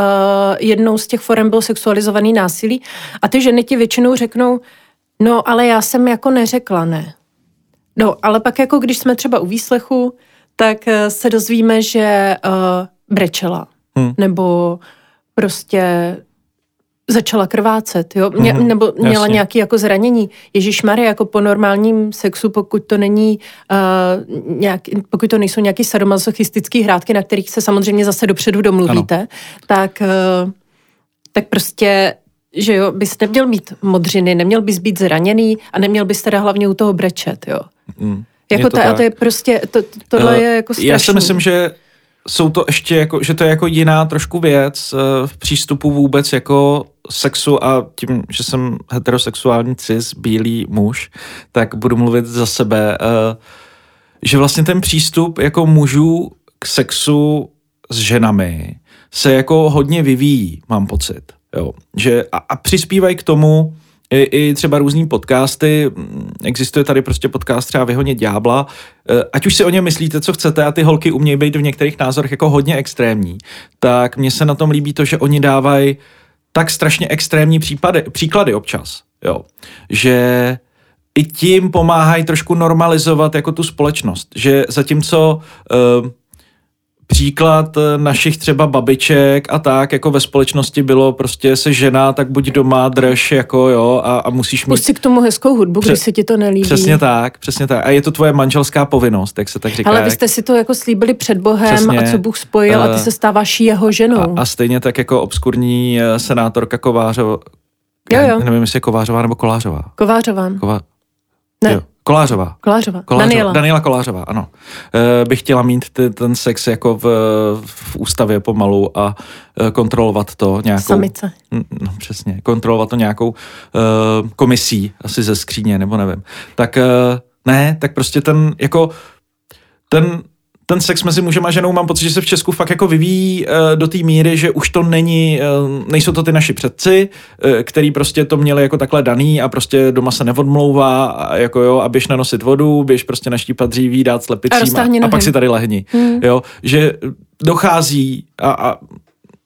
jednou z těch forem byl sexualizovaný násilí a ty ženy ti většinou řeknou, no ale já jsem jako neřekla ne. No, ale pak jako když jsme třeba u výslechu, tak uh, se dozvíme, že uh, brečela. Hmm. Nebo prostě začala krvácet, jo? Mě, mm-hmm, nebo měla jasně. nějaké jako zranění. Ježíš Marie, jako po normálním sexu, pokud to není uh, nějak, pokud to nejsou nějaké sadomasochistické hrátky, na kterých se samozřejmě zase dopředu domluvíte, ano. tak, uh, tak prostě že jo, bys neměl mít modřiny, neměl bys být zraněný a neměl bys teda hlavně u toho brečet, jo. Mm, jako to, a to je prostě, to, tohle uh, je jako strašný. Já si myslím, že jsou to ještě jako, že to je jako jiná trošku věc uh, v přístupu vůbec jako sexu a tím, že jsem heterosexuální cis, bílý muž, tak budu mluvit za sebe, uh, že vlastně ten přístup jako mužů k sexu s ženami se jako hodně vyvíjí, mám pocit. Jo. Že a, a přispívají k tomu i, i třeba různý podcasty, existuje tady prostě podcast třeba Vyhoně ďábla, e, ať už si o ně myslíte, co chcete a ty holky umějí být v některých názorech jako hodně extrémní, tak mně se na tom líbí to, že oni dávají tak strašně extrémní případy, příklady občas, jo. že i tím pomáhají trošku normalizovat jako tu společnost, že zatímco uh, příklad eh, našich třeba babiček a tak, jako ve společnosti bylo prostě se žena, tak buď doma, drž, jako jo, a, a musíš mít... Pusť si k tomu hezkou hudbu, Pře- když se ti to nelíbí. Přesně tak, přesně tak. A je to tvoje manželská povinnost, jak se tak říká. Ale vy jste si to jako slíbili před Bohem přesně, a co Bůh spojil uh, a ty se stáváš jeho ženou. A, a stejně tak jako obskurní eh, senátorka Kovářová, jo, jo. nevím, jestli je Kovářová nebo Kolářová. Kovářová. Kova... Ne. Jo. Kolářová. Kolářová. Kolářová. Daniela. Daniela Kolářová, ano. E, bych chtěla mít ty, ten sex jako v, v ústavě pomalu a e, kontrolovat to nějakou... Samice. No, přesně. Kontrolovat to nějakou e, komisí, asi ze skříně, nebo nevím. Tak e, ne, tak prostě ten jako ten ten sex mezi mužem a ženou mám pocit, že se v Česku fakt jako vyvíjí uh, do té míry, že už to není, uh, nejsou to ty naši předci, uh, který prostě to měli jako takhle daný a prostě doma se neodmlouvá, a jako jo, a běž nanosit vodu, běž prostě naštípat dříví, dát slepicím a, a, a pak si tady lehni. Hmm. Jo, že dochází a, a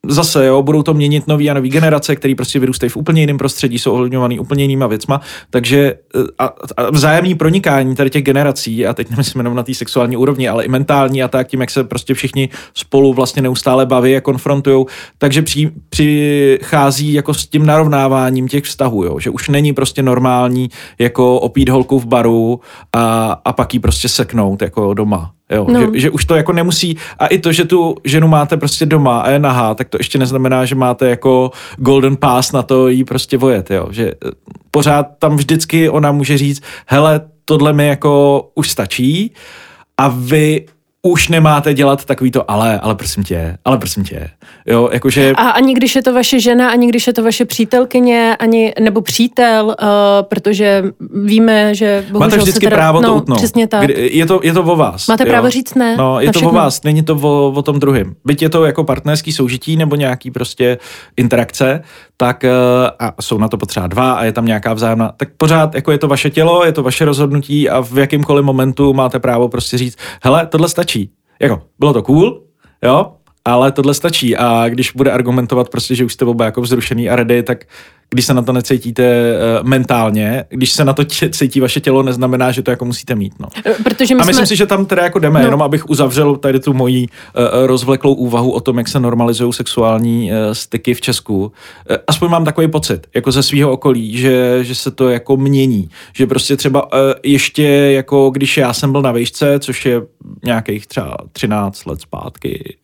zase, jo, budou to měnit nový a nový generace, který prostě vyrůstají v úplně jiném prostředí, jsou ovlivňovaný úplně jinýma věcma, takže eh, a, a vzájemný pronikání tady těch generací, a teď nemyslím jenom na té sexuální úrovni, ale i mentální a tak, tím, jak se prostě všichni spolu vlastně neustále baví a konfrontují, takže při, přichází jako s tím narovnáváním těch vztahů, jo, že už není prostě normální jako opít holku v baru a, a pak jí prostě seknout jako doma. Jo, no. že, že už to jako nemusí, a i to, že tu ženu máte prostě doma a je nahá, tak to ještě neznamená, že máte jako golden pass na to jí prostě vojet, jo, že eh, pořád tam vždycky ona může říct, hele, tohle mi jako už stačí a vy už nemáte dělat takový to ale, ale prosím tě, ale prosím tě. Jo, jakože... A ani když je to vaše žena, ani když je to vaše přítelkyně, ani, nebo přítel, uh, protože víme, že bohužel Máte vždycky teda, právo no, to utnout. Přesně tak. Je to, je to o vás. Máte jo? právo říct ne. No, je to o vás, není to o, o tom druhém. Byť je to jako partnerský soužití nebo nějaký prostě interakce, tak uh, a jsou na to potřeba dva a je tam nějaká vzájemná, tak pořád jako je to vaše tělo, je to vaše rozhodnutí a v jakýmkoliv momentu máte právo prostě říct, hele, tohle stačí. Jako, bylo to cool, jo, ale tohle stačí. A když bude argumentovat prostě, že už jste oba jako vzrušený a ready, tak když se na to necítíte uh, mentálně, když se na to tě, cítí vaše tělo, neznamená, že to jako musíte mít. No. Eh, protože my a myslím jsme... si, že tam teda jako jdeme, no. jenom abych uzavřel tady tu moji uh, rozvleklou úvahu o tom, jak se normalizují sexuální uh, styky v Česku. Uh, aspoň mám takový pocit, jako ze svého okolí, že, že se to jako mění. Že prostě třeba uh, ještě jako když já jsem byl na vejšce, což je nějakých třeba 13 let zpátky,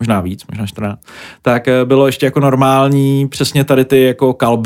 možná víc, možná 14, tak bylo ještě jako normální přesně tady ty jako kalby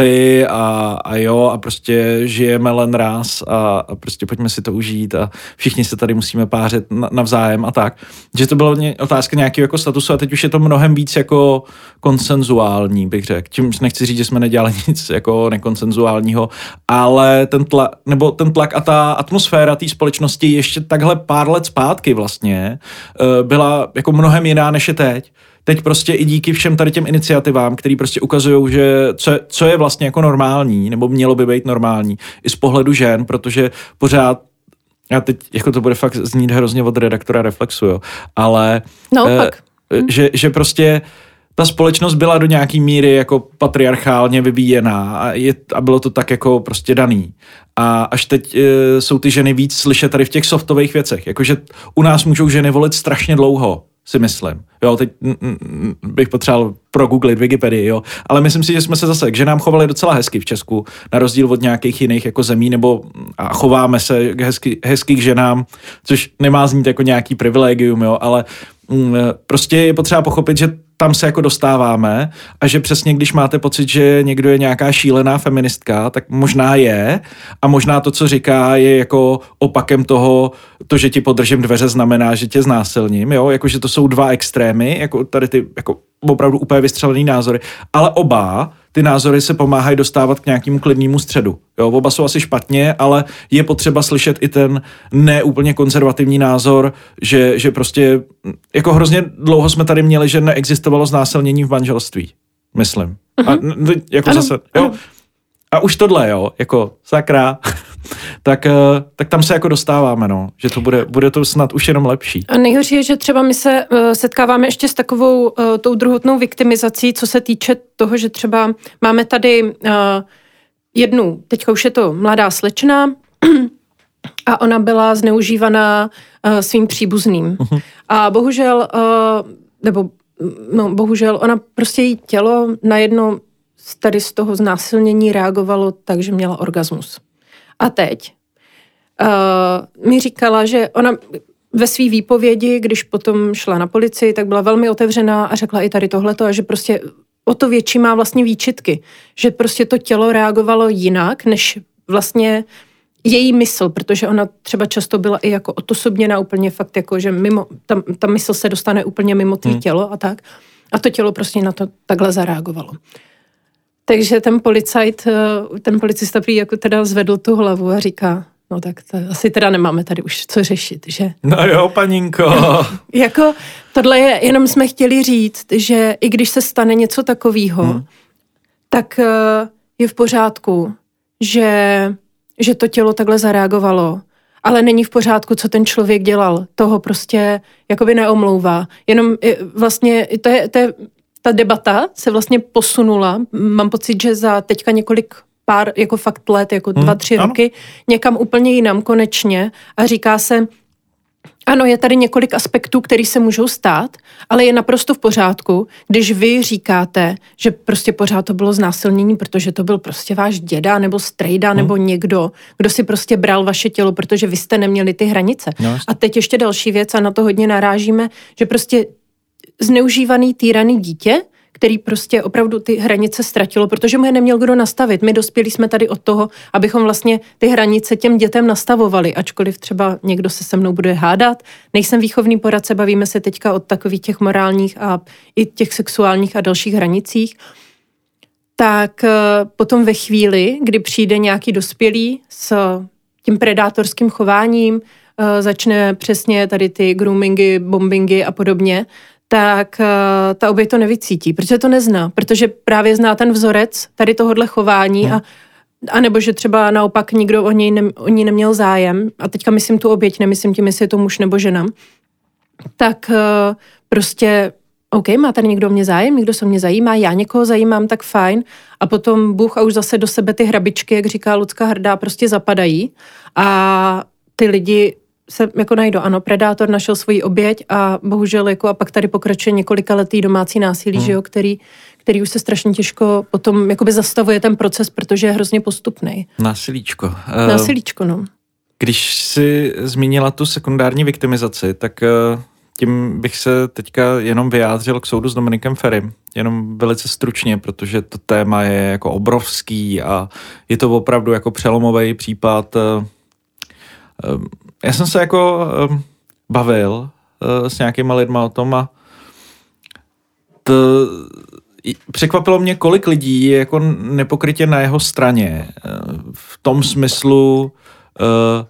a, a jo a prostě žijeme len raz a, a prostě pojďme si to užít a všichni se tady musíme pářit navzájem a tak. Že to bylo ně, otázka nějakého jako statusu a teď už je to mnohem víc jako konsenzuální, bych řekl. Tím nechci říct, že jsme nedělali nic jako nekonsenzuálního, ale ten tlak, nebo ten tlak a ta atmosféra té společnosti ještě takhle pár let zpátky vlastně eh, byla jako mnohem jiná než je teď. Teď prostě i díky všem tady těm iniciativám, který prostě ukazují, že co, co je vlastně jako normální, nebo mělo by být normální, i z pohledu žen, protože pořád já teď, jako to bude fakt znít hrozně od redaktora Reflexu, jo, ale no, eh, že, že prostě ta společnost byla do nějaký míry jako patriarchálně vyvíjená a, je, a bylo to tak jako prostě daný. A až teď e, jsou ty ženy víc slyšet tady v těch softových věcech. Jakože u nás můžou ženy volit strašně dlouho, si myslím. Jo, teď bych potřeboval progooglit Wikipedii, jo. Ale myslím si, že jsme se zase k ženám chovali docela hezky v Česku, na rozdíl od nějakých jiných jako zemí, nebo a chováme se hezky, hezky k ženám, což nemá znít jako nějaký privilegium, jo, ale Mm, prostě je potřeba pochopit, že tam se jako dostáváme a že přesně když máte pocit, že někdo je nějaká šílená feministka, tak možná je a možná to, co říká, je jako opakem toho, to, že ti podržím dveře, znamená, že tě znásilním, jo, jakože to jsou dva extrémy, jako tady ty jako opravdu úplně vystřelený názory, ale oba ty názory se pomáhají dostávat k nějakému klidnému středu. Jo, oba jsou asi špatně, ale je potřeba slyšet i ten neúplně konzervativní názor, že, že prostě jako hrozně dlouho jsme tady měli, že neexistovalo znásilnění v manželství. Myslím. Uh-huh. A mhm. jako ano, zase, jo. Ano. A už tohle, jo, jako sakra, tak, eh, tak tam se jako dostáváme, no, že to bude, bude to snad už jenom lepší. A nejhorší je, že třeba my se uh, setkáváme ještě s takovou uh, tou druhotnou viktimizací, co se týče toho, že třeba máme tady uh, jednu, teďka už je to mladá slečna, a ona byla zneužívaná uh, svým příbuzným. Uh-huh. A bohužel, uh, nebo no, bohužel, ona prostě její tělo najednou tady z toho znásilnění reagovalo tak, že měla orgasmus. A teď uh, mi říkala, že ona ve své výpovědi, když potom šla na policii, tak byla velmi otevřená a řekla i tady tohleto a že prostě o to větší má vlastně výčitky, že prostě to tělo reagovalo jinak, než vlastně její mysl, protože ona třeba často byla i jako otosobněná úplně fakt jako, že mimo, ta, ta mysl se dostane úplně mimo tvý hmm. tělo a tak. A to tělo prostě na to takhle zareagovalo. Takže ten policajt, eh, ten policista prý jako teda zvedl tu hlavu a říká, no tak to asi teda nemáme tady už co řešit, že? No jo, paninko. jako tohle je, jenom jsme chtěli říct, že i když se stane něco takového, hmm. tak eh, je v pořádku, že, že to tělo takhle zareagovalo, ale není v pořádku, co ten člověk dělal. Toho prostě jakoby neomlouvá. Jenom vlastně to je, to je ta debata se vlastně posunula. Mám pocit, že za teďka několik pár, jako fakt let, jako hmm, dva, tři ano. roky, někam úplně jinam konečně a říká se, ano, je tady několik aspektů, které se můžou stát, ale je naprosto v pořádku, když vy říkáte, že prostě pořád to bylo znásilnění, protože to byl prostě váš děda nebo strejda hmm. nebo někdo, kdo si prostě bral vaše tělo, protože vy jste neměli ty hranice. No, a teď ještě další věc a na to hodně narážíme, že prostě zneužívaný, týraný dítě, který prostě opravdu ty hranice ztratilo, protože mu je neměl kdo nastavit. My dospěli jsme tady od toho, abychom vlastně ty hranice těm dětem nastavovali, ačkoliv třeba někdo se se mnou bude hádat. Nejsem výchovný poradce, bavíme se teďka o takových těch morálních a i těch sexuálních a dalších hranicích. Tak eh, potom ve chvíli, kdy přijde nějaký dospělý s tím predátorským chováním, eh, začne přesně tady ty groomingy, bombingy a podobně, tak uh, ta oběť to nevycítí, protože to nezná, protože právě zná ten vzorec tady tohohle chování hmm. a a nebo že třeba naopak nikdo o něj ne, o ní neměl zájem, a teďka myslím tu oběť, nemyslím tím, jestli je to muž nebo žena, tak uh, prostě OK, má tady někdo mě zájem, někdo se mě zajímá, já někoho zajímám, tak fajn. A potom Bůh a už zase do sebe ty hrabičky, jak říká Lucka Hrdá, prostě zapadají. A ty lidi se jako najdou. Ano, predátor našel svoji oběť a bohužel jako a pak tady pokračuje několika letý domácí násilí, hmm. že jo, který, který už se strašně těžko potom jakoby zastavuje ten proces, protože je hrozně postupný. Násilíčko. Eh, Násilíčko, no. Když si zmínila tu sekundární viktimizaci, tak eh, tím bych se teďka jenom vyjádřil k soudu s Dominikem Ferrym. Jenom velice stručně, protože to téma je jako obrovský a je to opravdu jako přelomový případ eh, já jsem se jako um, bavil uh, s nějakýma lidma o tom a to, překvapilo mě, kolik lidí je jako nepokrytě na jeho straně. Uh, v tom smyslu, uh,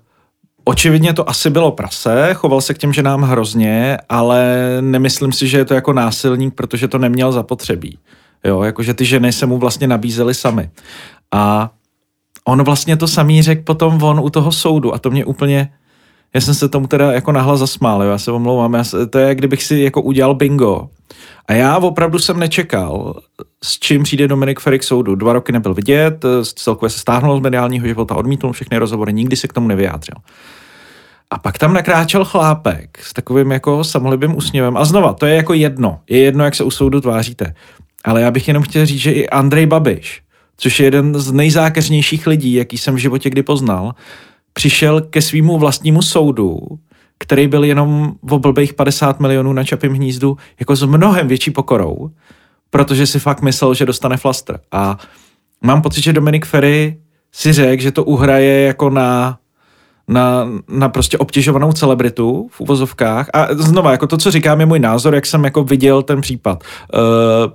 Očividně to asi bylo prase, choval se k těm ženám hrozně, ale nemyslím si, že je to jako násilník, protože to neměl zapotřebí. Jo, jakože ty ženy se mu vlastně nabízely sami. A on vlastně to samý řekl potom on u toho soudu a to mě úplně, já jsem se tomu teda jako nahlas zasmál, jo, já se omlouvám, já se, to je, kdybych si jako udělal bingo. A já opravdu jsem nečekal, s čím přijde Dominik Ferik soudu. Dva roky nebyl vidět, celkově se stáhnul z mediálního života, odmítnul všechny rozhovory, nikdy se k tomu nevyjádřil. A pak tam nakráčel chlápek s takovým jako samolibým úsměvem. A znova, to je jako jedno. Je jedno, jak se u soudu tváříte. Ale já bych jenom chtěl říct, že i Andrej Babiš, což je jeden z nejzákeřnějších lidí, jaký jsem v životě kdy poznal, přišel ke svýmu vlastnímu soudu, který byl jenom v blbých 50 milionů na Čapím hnízdu, jako s mnohem větší pokorou, protože si fakt myslel, že dostane flaster. A mám pocit, že Dominik Ferry si řekl, že to uhraje jako na na, na prostě obtěžovanou celebritu v uvozovkách. A znova, jako to, co říkám, je můj názor, jak jsem jako viděl ten případ. Uh,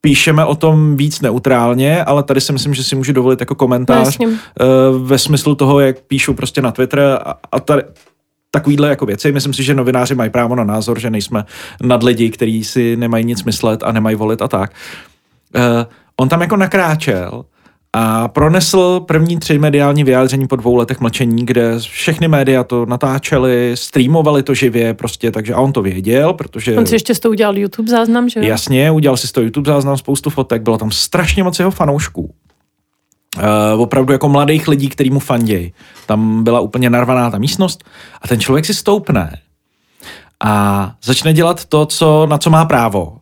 píšeme o tom víc neutrálně, ale tady si myslím, že si můžu dovolit jako komentář no, uh, ve smyslu toho, jak píšu prostě na Twitter a, a tady, takovýhle jako věci. Myslím si, že novináři mají právo na názor, že nejsme nad lidi, kteří si nemají nic myslet a nemají volit a tak. Uh, on tam jako nakráčel a pronesl první tři mediální vyjádření po dvou letech mlčení, kde všechny média to natáčely, streamovali to živě prostě, takže a on to věděl, protože... On si ještě s to udělal YouTube záznam, že jo? Jasně, udělal si z toho YouTube záznam, spoustu fotek, bylo tam strašně moc jeho fanoušků. Uh, opravdu jako mladých lidí, který mu fandějí. Tam byla úplně narvaná ta místnost a ten člověk si stoupne a začne dělat to, co, na co má právo.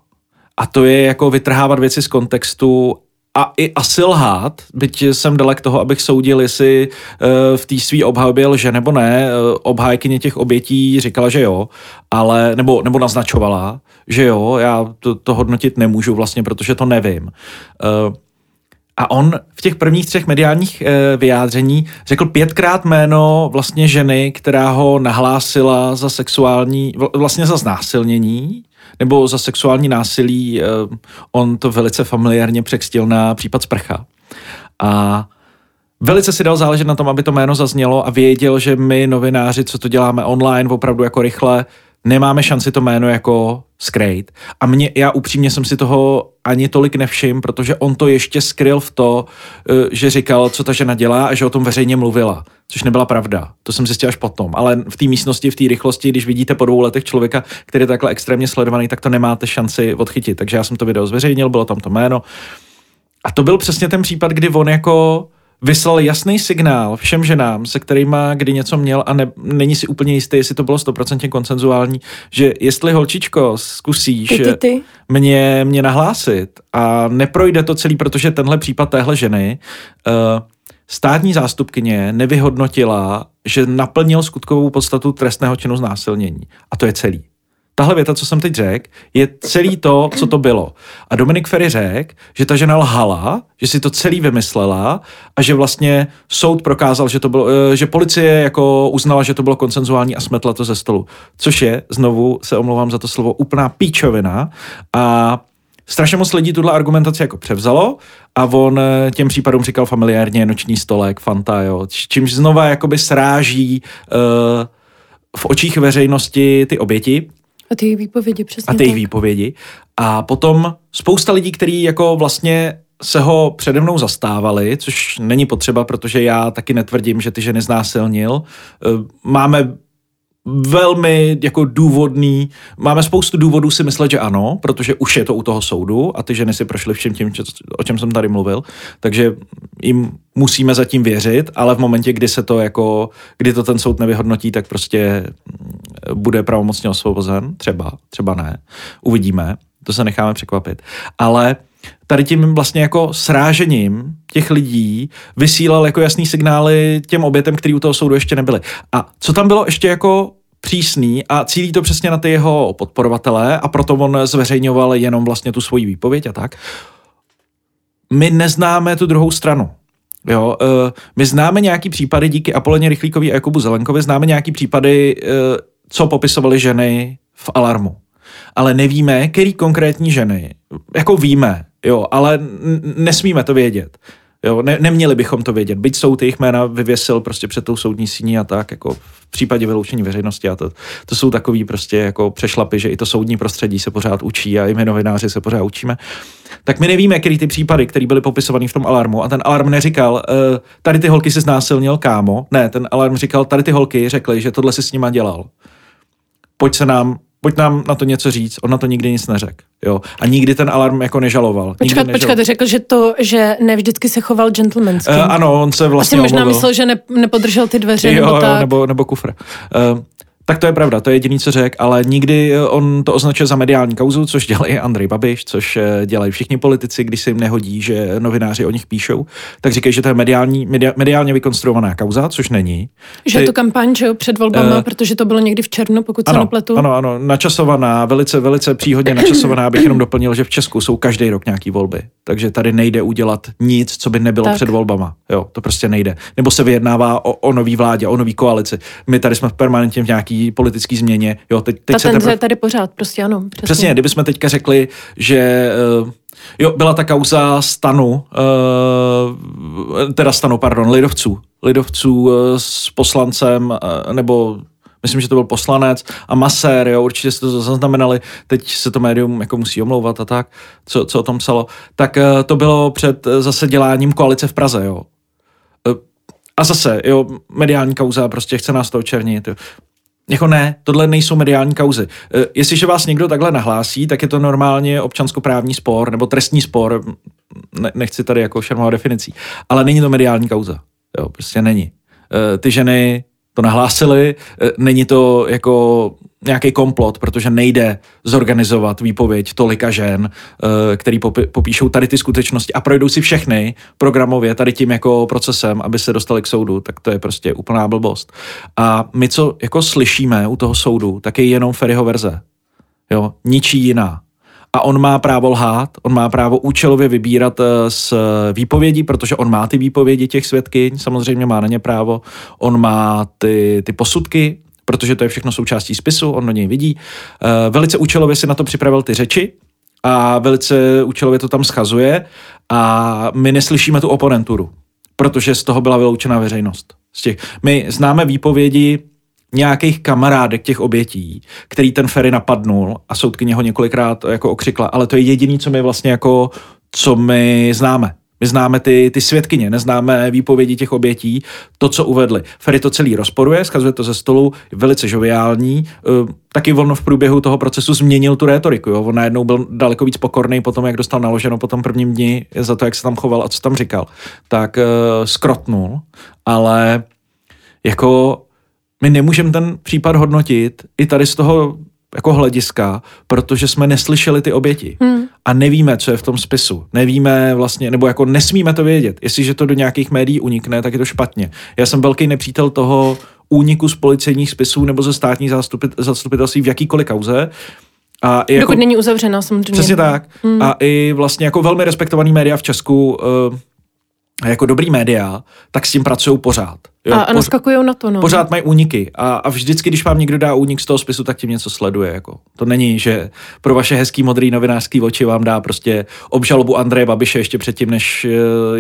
A to je jako vytrhávat věci z kontextu a i asi lhát, byť jsem dalek toho, abych soudil, jestli uh, v té svý obhajobě lže nebo ne. Uh, obhájkyně těch obětí říkala, že jo, ale, nebo, nebo naznačovala, že jo, já to, to hodnotit nemůžu vlastně, protože to nevím. Uh, a on v těch prvních třech mediálních vyjádření řekl pětkrát jméno vlastně ženy, která ho nahlásila za sexuální, vlastně za znásilnění nebo za sexuální násilí. Eh, on to velice familiárně překstil na případ Sprcha. A Velice si dal záležet na tom, aby to jméno zaznělo a věděl, že my novináři, co to děláme online, opravdu jako rychle, nemáme šanci to jméno jako skrejt. A mě, já upřímně jsem si toho ani tolik nevšim, protože on to ještě skryl v to, eh, že říkal, co ta žena dělá a že o tom veřejně mluvila, což nebyla pravda. To jsem zjistil až potom. Ale v té místnosti, v té rychlosti, když vidíte po dvou letech člověka, který je takhle extrémně sledovaný, tak to nemáte šanci odchytit. Takže já jsem to video zveřejnil, bylo tam to jméno. A to byl přesně ten případ, kdy on jako vyslal jasný signál všem ženám, se kterými kdy něco měl a ne, není si úplně jistý, jestli to bylo stoprocentně konsenzuální, že jestli holčičko zkusíš ty, ty, ty. Mě, mě nahlásit a neprojde to celý, protože tenhle případ téhle ženy uh, státní zástupkyně nevyhodnotila, že naplnil skutkovou podstatu trestného činu znásilnění. A to je celý. Tahle věta, co jsem teď řekl, je celý to, co to bylo. A Dominik Ferry řekl, že ta žena lhala, že si to celý vymyslela a že vlastně soud prokázal, že to bylo, eh, že policie jako uznala, že to bylo konsenzuální a smetla to ze stolu. Což je, znovu se omlouvám za to slovo, úplná píčovina a strašně moc lidí tuhle argumentaci jako převzalo a on eh, těm případům říkal familiárně noční stolek, fanta, jo, čímž znova jakoby sráží uh, v očích veřejnosti ty oběti, a ty jejich výpovědi, přesně A ty jejich výpovědi. A potom spousta lidí, kteří jako vlastně se ho přede mnou zastávali, což není potřeba, protože já taky netvrdím, že ty ženy znásilnil. Eh, máme velmi jako důvodný, máme spoustu důvodů si myslet, že ano, protože už je to u toho soudu a ty ženy si prošly všem tím, o čem jsem tady mluvil, takže jim musíme zatím věřit, ale v momentě, kdy se to jako, kdy to ten soud nevyhodnotí, tak prostě mm, bude pravomocně osvobozen, třeba, třeba ne, uvidíme, to se necháme překvapit, ale tady tím vlastně jako srážením těch lidí vysílal jako jasný signály těm obětem, který u toho soudu ještě nebyly. A co tam bylo ještě jako přísný a cílí to přesně na ty jeho podporovatele a proto on zveřejňoval jenom vlastně tu svoji výpověď a tak. My neznáme tu druhou stranu. Jo, uh, my známe nějaký případy díky Apoleně Rychlíkovi a Jakubu Zelenkovi, známe nějaký případy, uh, co popisovaly ženy v alarmu. Ale nevíme, který konkrétní ženy, jako víme, jo, ale nesmíme to vědět. Jo, ne, neměli bychom to vědět. Byť jsou ty jejich jména vyvěsil prostě před tou soudní síní a tak, jako v případě vyloučení veřejnosti a to, to jsou takový prostě jako přešlapy, že i to soudní prostředí se pořád učí a i my novináři se pořád učíme. Tak my nevíme, který ty případy, které byly popisované v tom alarmu a ten alarm neříkal, uh, tady ty holky si znásilnil, kámo. Ne, ten alarm říkal, tady ty holky řekly, že tohle si s nima dělal. Pojď se nám pojď nám na to něco říct, on na to nikdy nic neřekl. Jo. A nikdy ten alarm jako nežaloval. Počkat, nežaloval. počkat, řekl, že to, že ne vždycky se choval gentlemansky. Uh, ano, on se vlastně Asi možná omluvil. myslel, že ne, nepodržel ty dveře, jo, nebo tak. Jo, nebo, nebo kufr. Uh, tak to je pravda, to je jediný, co řekl, ale nikdy eh, on to označuje za mediální kauzu, což dělají Andrej Babiš, což eh, dělají všichni politici, když se jim nehodí, že novináři o nich píšou, tak říkají, že to je mediální, media, mediálně vykonstruovaná kauza, což není. Že Ty- je to kampaň, že jo, před volbama, Eh, protože to bylo někdy v červnu, pokud se Ano, nepletu. ano, ano, načasovaná, velice, velice příhodně načasovaná, bych jenom doplnil, že v Česku jsou každý rok nějaký volby, takže tady nejde udělat nic, co by nebylo Tak. před volbama. Jo, to prostě nejde. Nebo se vyjednává o, o nový vládě, o nový koalici. My tady jsme permanentně v nějaký politický změně. Jo, teď, teď Ta se teprve... je tady pořád, prostě ano. Přesně. Přesně, kdybychom teďka řekli, že uh, jo, byla ta kauza stanu, uh, teda stanu, pardon, lidovců, lidovců uh, s poslancem, uh, nebo myslím, že to byl poslanec a masér, jo, určitě jste to zaznamenali, teď se to médium jako musí omlouvat a tak, co, co o tom psalo, tak uh, to bylo před uh, zase děláním koalice v Praze, jo. A zase, jo, mediální kauza, prostě chce nás to očernit. Jo. Jako ne, tohle nejsou mediální kauzy. E, Jestliže vás někdo takhle nahlásí, tak je to normálně občanskoprávní spor nebo trestní spor. Ne, nechci tady jako šermovat definicí. Ale není to mediální kauza. Jo, prostě není. E, Ty ženy to nahlásily, e, není to jako nějaký komplot, protože nejde zorganizovat výpověď tolika žen, e, který popíšou tady ty skutečnosti a projdou si všechny programově tady tím jako procesem, aby se dostali k soudu, tak to je prostě úplná blbost. A my, co jako slyšíme u toho soudu, tak je jenom Ferryho verze. Jo, ničí jiná. A on má právo lhát, on má právo účelově vybírat eh, z výpovědí, protože on má ty výpovědi těch svědkyň, samozřejmě má na ně právo. On má ty, ty posudky, protože to je všechno součástí spisu, on do něj vidí. Eh, Velice účelově si na to připravil ty řeči a velice účelově to tam schazuje a my neslyšíme tu oponenturu, protože z toho byla vyloučena veřejnost. Z těch, my známe výpovědi nějakých kamarádek těch obětí, který ten Ferry napadnul a soudkyně ho několikrát jako okřikla, ale to je jediný, co my vlastně jako, co my známe. My známe ty, ty svědkyně, neznáme výpovědi těch obětí, to, co uvedli. Ferry to celý rozporuje, skazuje to ze stolu, velice žoviální. Eh, Taky on v průběhu toho procesu změnil tu rétoriku. Jo? On najednou byl daleko víc pokorný po tom, jak dostal naloženo po tom prvním dni za to, jak se tam choval a co tam říkal. Tak skrotnul, ale jako my nemůžeme ten případ hodnotit i tady z toho jako hlediska, protože jsme neslyšeli ty oběti hmm. A nevíme, co je v tom spisu. Nevíme vlastně, nebo jako nesmíme to vědět. Jestliže to do nějakých médií unikne, tak je to špatně. Já jsem velký nepřítel toho úniku z policejních spisů nebo ze státní zastupit, zastupitelství v jakýkoliv kauze. A i jako, Dokud není uzavřená, samozřejmě. Přesně tak. Hmm. A i vlastně jako velmi respektovaný média v Česku, uh, jako dobrý média, tak s tím pracují pořád. Jo, a, a naskakují na to, no. Pořád mají úniky a, a vždycky, když vám někdo dá únik z toho spisu, tak tím něco sleduje. Jako. To není, že pro vaše hezký modrý novinářský oči vám dá prostě obžalobu Andreje Babiše ještě předtím, než eh,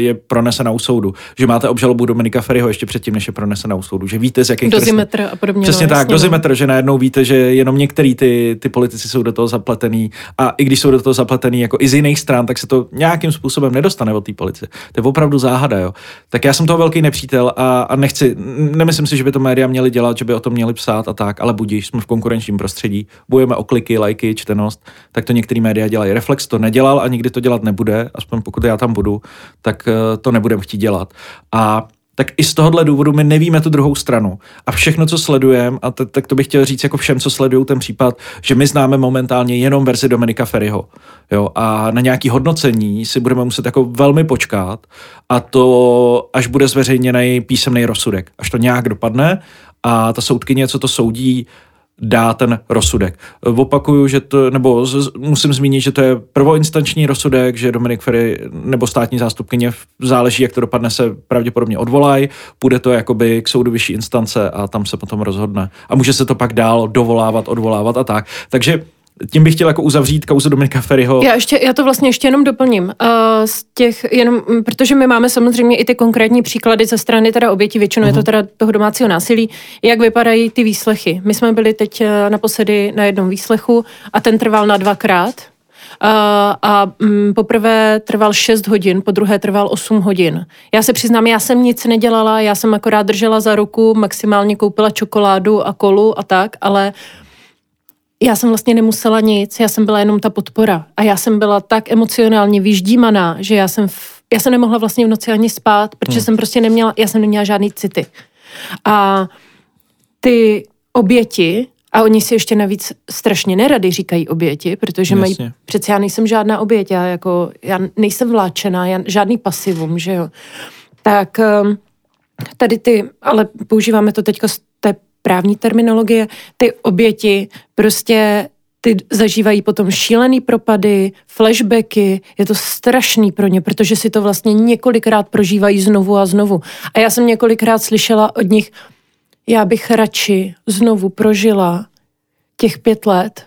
je pronesena u soudu. Že máte obžalobu Dominika Ferryho ještě předtím, než je pronesena u soudu. Že víte, z jakých Dozimetr a podobně. Přesně no, tak, jasně, dozimetr, že najednou víte, že jenom některý ty, ty politici jsou do toho zapletený a i když jsou do toho zapletený jako i z jiných stran, tak se to nějakým způsobem nedostane od té policie. To je opravdu záhada, jo. Tak já jsem toho velký nepřítel a, a nechci, nemyslím si, že by to média měly dělat, že by o tom měli psát a tak, ale budíš, jsme v konkurenčním prostředí, bojujeme o kliky, lajky, čtenost, tak to některý média dělají. Reflex to nedělal a nikdy to dělat nebude, aspoň pokud já tam budu, tak eh, to nebudem chtít dělat. A tak i z tohohle důvodu my nevíme tu druhou stranu. A všechno, co sledujeme, a t- tak to bych chtěl říct jako všem, co sledují ten případ, že my známe momentálně jenom verzi Dominika Ferryho. Jo, a na nějaký hodnocení si budeme muset jako velmi počkat a to, až bude zveřejněný písemný rozsudek. Až to nějak dopadne a ta soudkyně, co to soudí, dá ten rozsudek. Opakuju, že to, nebo z, musím zmínit, že to je prvoinstanční rozsudek, že Dominik Ferry nebo státní zástupkyně, záleží, jak to dopadne, se pravděpodobně odvolají, půjde to jakoby k soudu vyšší instance a tam se potom rozhodne. A může se to pak dál dovolávat, odvolávat a tak. Takže tím bych chtěl jako uzavřít kauzu Dominika Ferryho. Já, ještě, já to vlastně ještě jenom doplním. Uh, z těch, jenom, protože my máme samozřejmě i ty konkrétní příklady ze strany teda oběti, většinou uh-huh. je to mhm. teda toho domácího násilí, jak vypadají ty výslechy. My jsme byli teď naposledy na jednom výslechu a ten trval na dvakrát. Uh, a um, poprvé trval 6 hodin, po druhé trval 8 hodin. Já se přiznám, já jsem nic nedělala, já jsem akorát držela za ruku, maximálně koupila čokoládu a kolu a tak, ale já jsem vlastně nemusela nic, já jsem byla jenom ta podpora. A já jsem byla tak emocionálně vyždímaná, že já jsem, v, já jsem nemohla vlastně v noci ani spát, protože hmm. jsem prostě neměla, já jsem neměla žádný city. A ty oběti, a oni si ještě navíc strašně nerady říkají oběti, protože Jasně. mají, přece já nejsem žádná oběť, já, jako, já nejsem vláčená, já, žádný pasivum, že jo. Tak um, tady ty, ale používáme to teďka právní terminologie, ty oběti prostě ty zažívají potom šílený propady, flashbacky, je to strašný pro ně, protože si to vlastně několikrát prožívají znovu a znovu. A já jsem několikrát slyšela od nich, já bych radši znovu prožila těch pět let,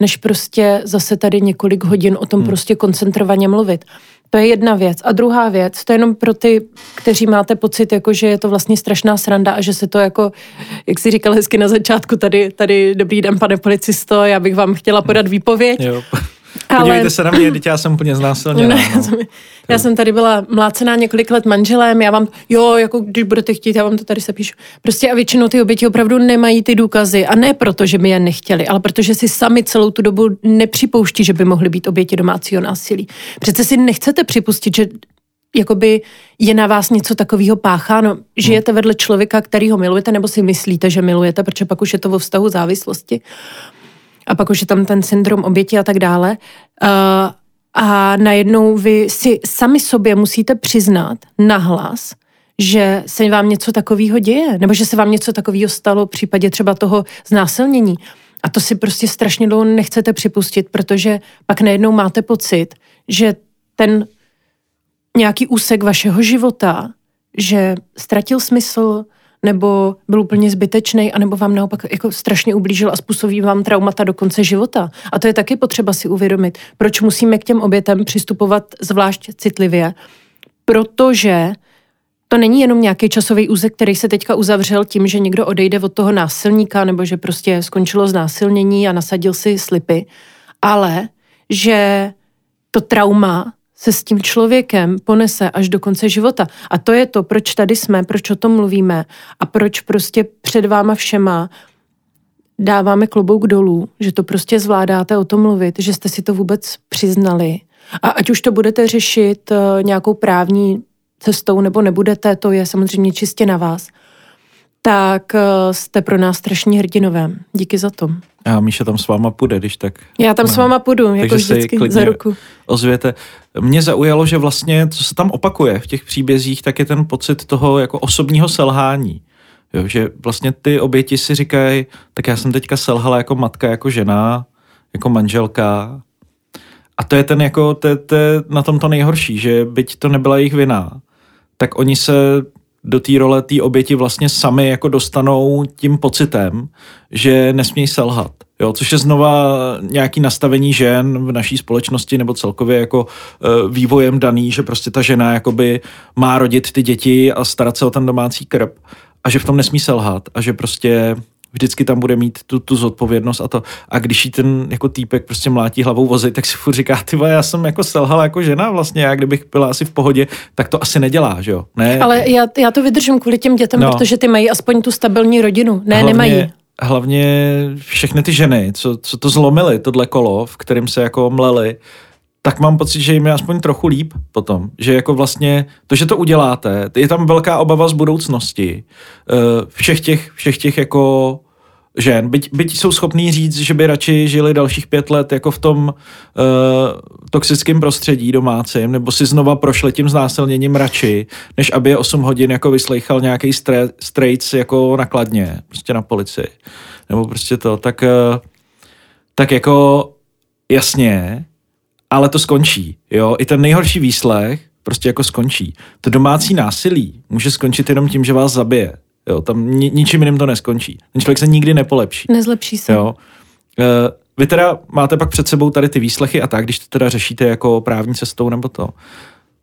než prostě zase tady několik hodin o tom hmm. prostě koncentrovaně mluvit. To je jedna věc. A druhá věc, to je jenom pro ty, kteří máte pocit, jako, že je to vlastně strašná sranda a že se to jako, jak si říkal hezky na začátku, tady, tady dobrý den, pane policisto, já bych vám chtěla podat výpověď. Jo. Ale... Podívejte se na mě, teď já jsem úplně znásilněná. Ne, no. Já jsem tady byla mlácená několik let manželem, já vám, jo, jako když budete chtít, já vám to tady sepíšu. Prostě a většinou ty oběti opravdu nemají ty důkazy a ne proto, že by je nechtěli, ale protože si sami celou tu dobu nepřipouští, že by mohly být oběti domácího násilí. Přece si nechcete připustit, že jakoby je na vás něco takového pácháno. Žijete vedle člověka, který ho milujete, nebo si myslíte, že milujete, protože pak už je to vo vztahu závislosti a pak už je tam ten syndrom oběti a tak dále. Uh, a najednou vy si sami sobě musíte přiznat nahlas, že se vám něco takového děje, nebo že se vám něco takového stalo v případě třeba toho znásilnění. A to si prostě strašně dlouho nechcete připustit, protože pak najednou máte pocit, že ten nějaký úsek vašeho života, že ztratil smysl, nebo byl úplně zbytečný, anebo vám naopak jako strašně ublížil a způsobí vám traumata do konce života. A to je taky potřeba si uvědomit, proč musíme k těm obětem přistupovat zvlášť citlivě. Protože to není jenom nějaký časový úzek, který se teďka uzavřel tím, že někdo odejde od toho násilníka nebo že prostě skončilo znásilnění a nasadil si slipy, ale že to trauma se s tím člověkem ponese až do konce života. A to je to, proč tady jsme, proč o tom mluvíme a proč prostě před váma všema dáváme klobouk dolů, že to prostě zvládáte o tom mluvit, že jste si to vůbec přiznali. A ať už to budete řešit eh, nějakou právní cestou nebo nebudete, to je samozřejmě čistě na vás, tak eh, jste pro nás strašní hrdinové. Díky za to. A Míša tam s váma půjde, když tak. Já tam no. s váma půjdu, jako Takže vždycky, za ruku. Ozvěte. Mě zaujalo, že vlastně, co se tam opakuje v těch příbězích, tak je ten pocit toho jako osobního selhání. Jo, že vlastně ty oběti si říkají, tak já jsem teďka selhala jako matka, jako žena, jako manželka. A to je ten jako, to, to je na tom to nejhorší, že byť to nebyla jejich vina, tak oni se do té role té oběti vlastně sami jako dostanou tím pocitem, že nesmějí selhat. Jo, což je znova nějaký nastavení žen v naší společnosti nebo celkově jako e, vývojem daný, že prostě ta žena jakoby má rodit ty děti a starat se o ten domácí krb a že v tom nesmí selhat a že prostě vždycky tam bude mít tu, tu zodpovědnost a to. A když jí ten jako týpek prostě mlátí hlavou vozy, tak si furt říká, ty já jsem jako selhala jako žena vlastně, já kdybych byla asi v pohodě, tak to asi nedělá, že jo? Ne? Ale já, já to vydržím kvůli těm dětem, no. protože ty mají aspoň tu stabilní rodinu. Ne, hlavně, nemají. Hlavně všechny ty ženy, co, co to zlomily, tohle kolo, v kterým se jako mleli, tak mám pocit, že jim je aspoň trochu líp potom. Že jako vlastně to, že to uděláte, je tam velká obava z budoucnosti. Eh, všech těch, všech těch jako žen, byť, byť jsou schopní říct, že by radši žili dalších pět let jako v tom uh, toxickém prostředí domácím, nebo si znova prošli tím znásilněním radši, než aby je 8 hodin jako vyslejchal nějaký strejc jako nakladně, prostě na policii. Nebo prostě to, tak, uh, tak jako jasně, ale to skončí, jo, i ten nejhorší výslech prostě jako skončí. To domácí násilí může skončit jenom tím, že vás zabije. Jo, tam ni, ničím jiným to neskončí. Ten člověk se nikdy nepolepší. Nezlepší se. Jo. E, vy teda máte pak před sebou tady ty výslechy a tak, když to teda řešíte jako právní cestou nebo to.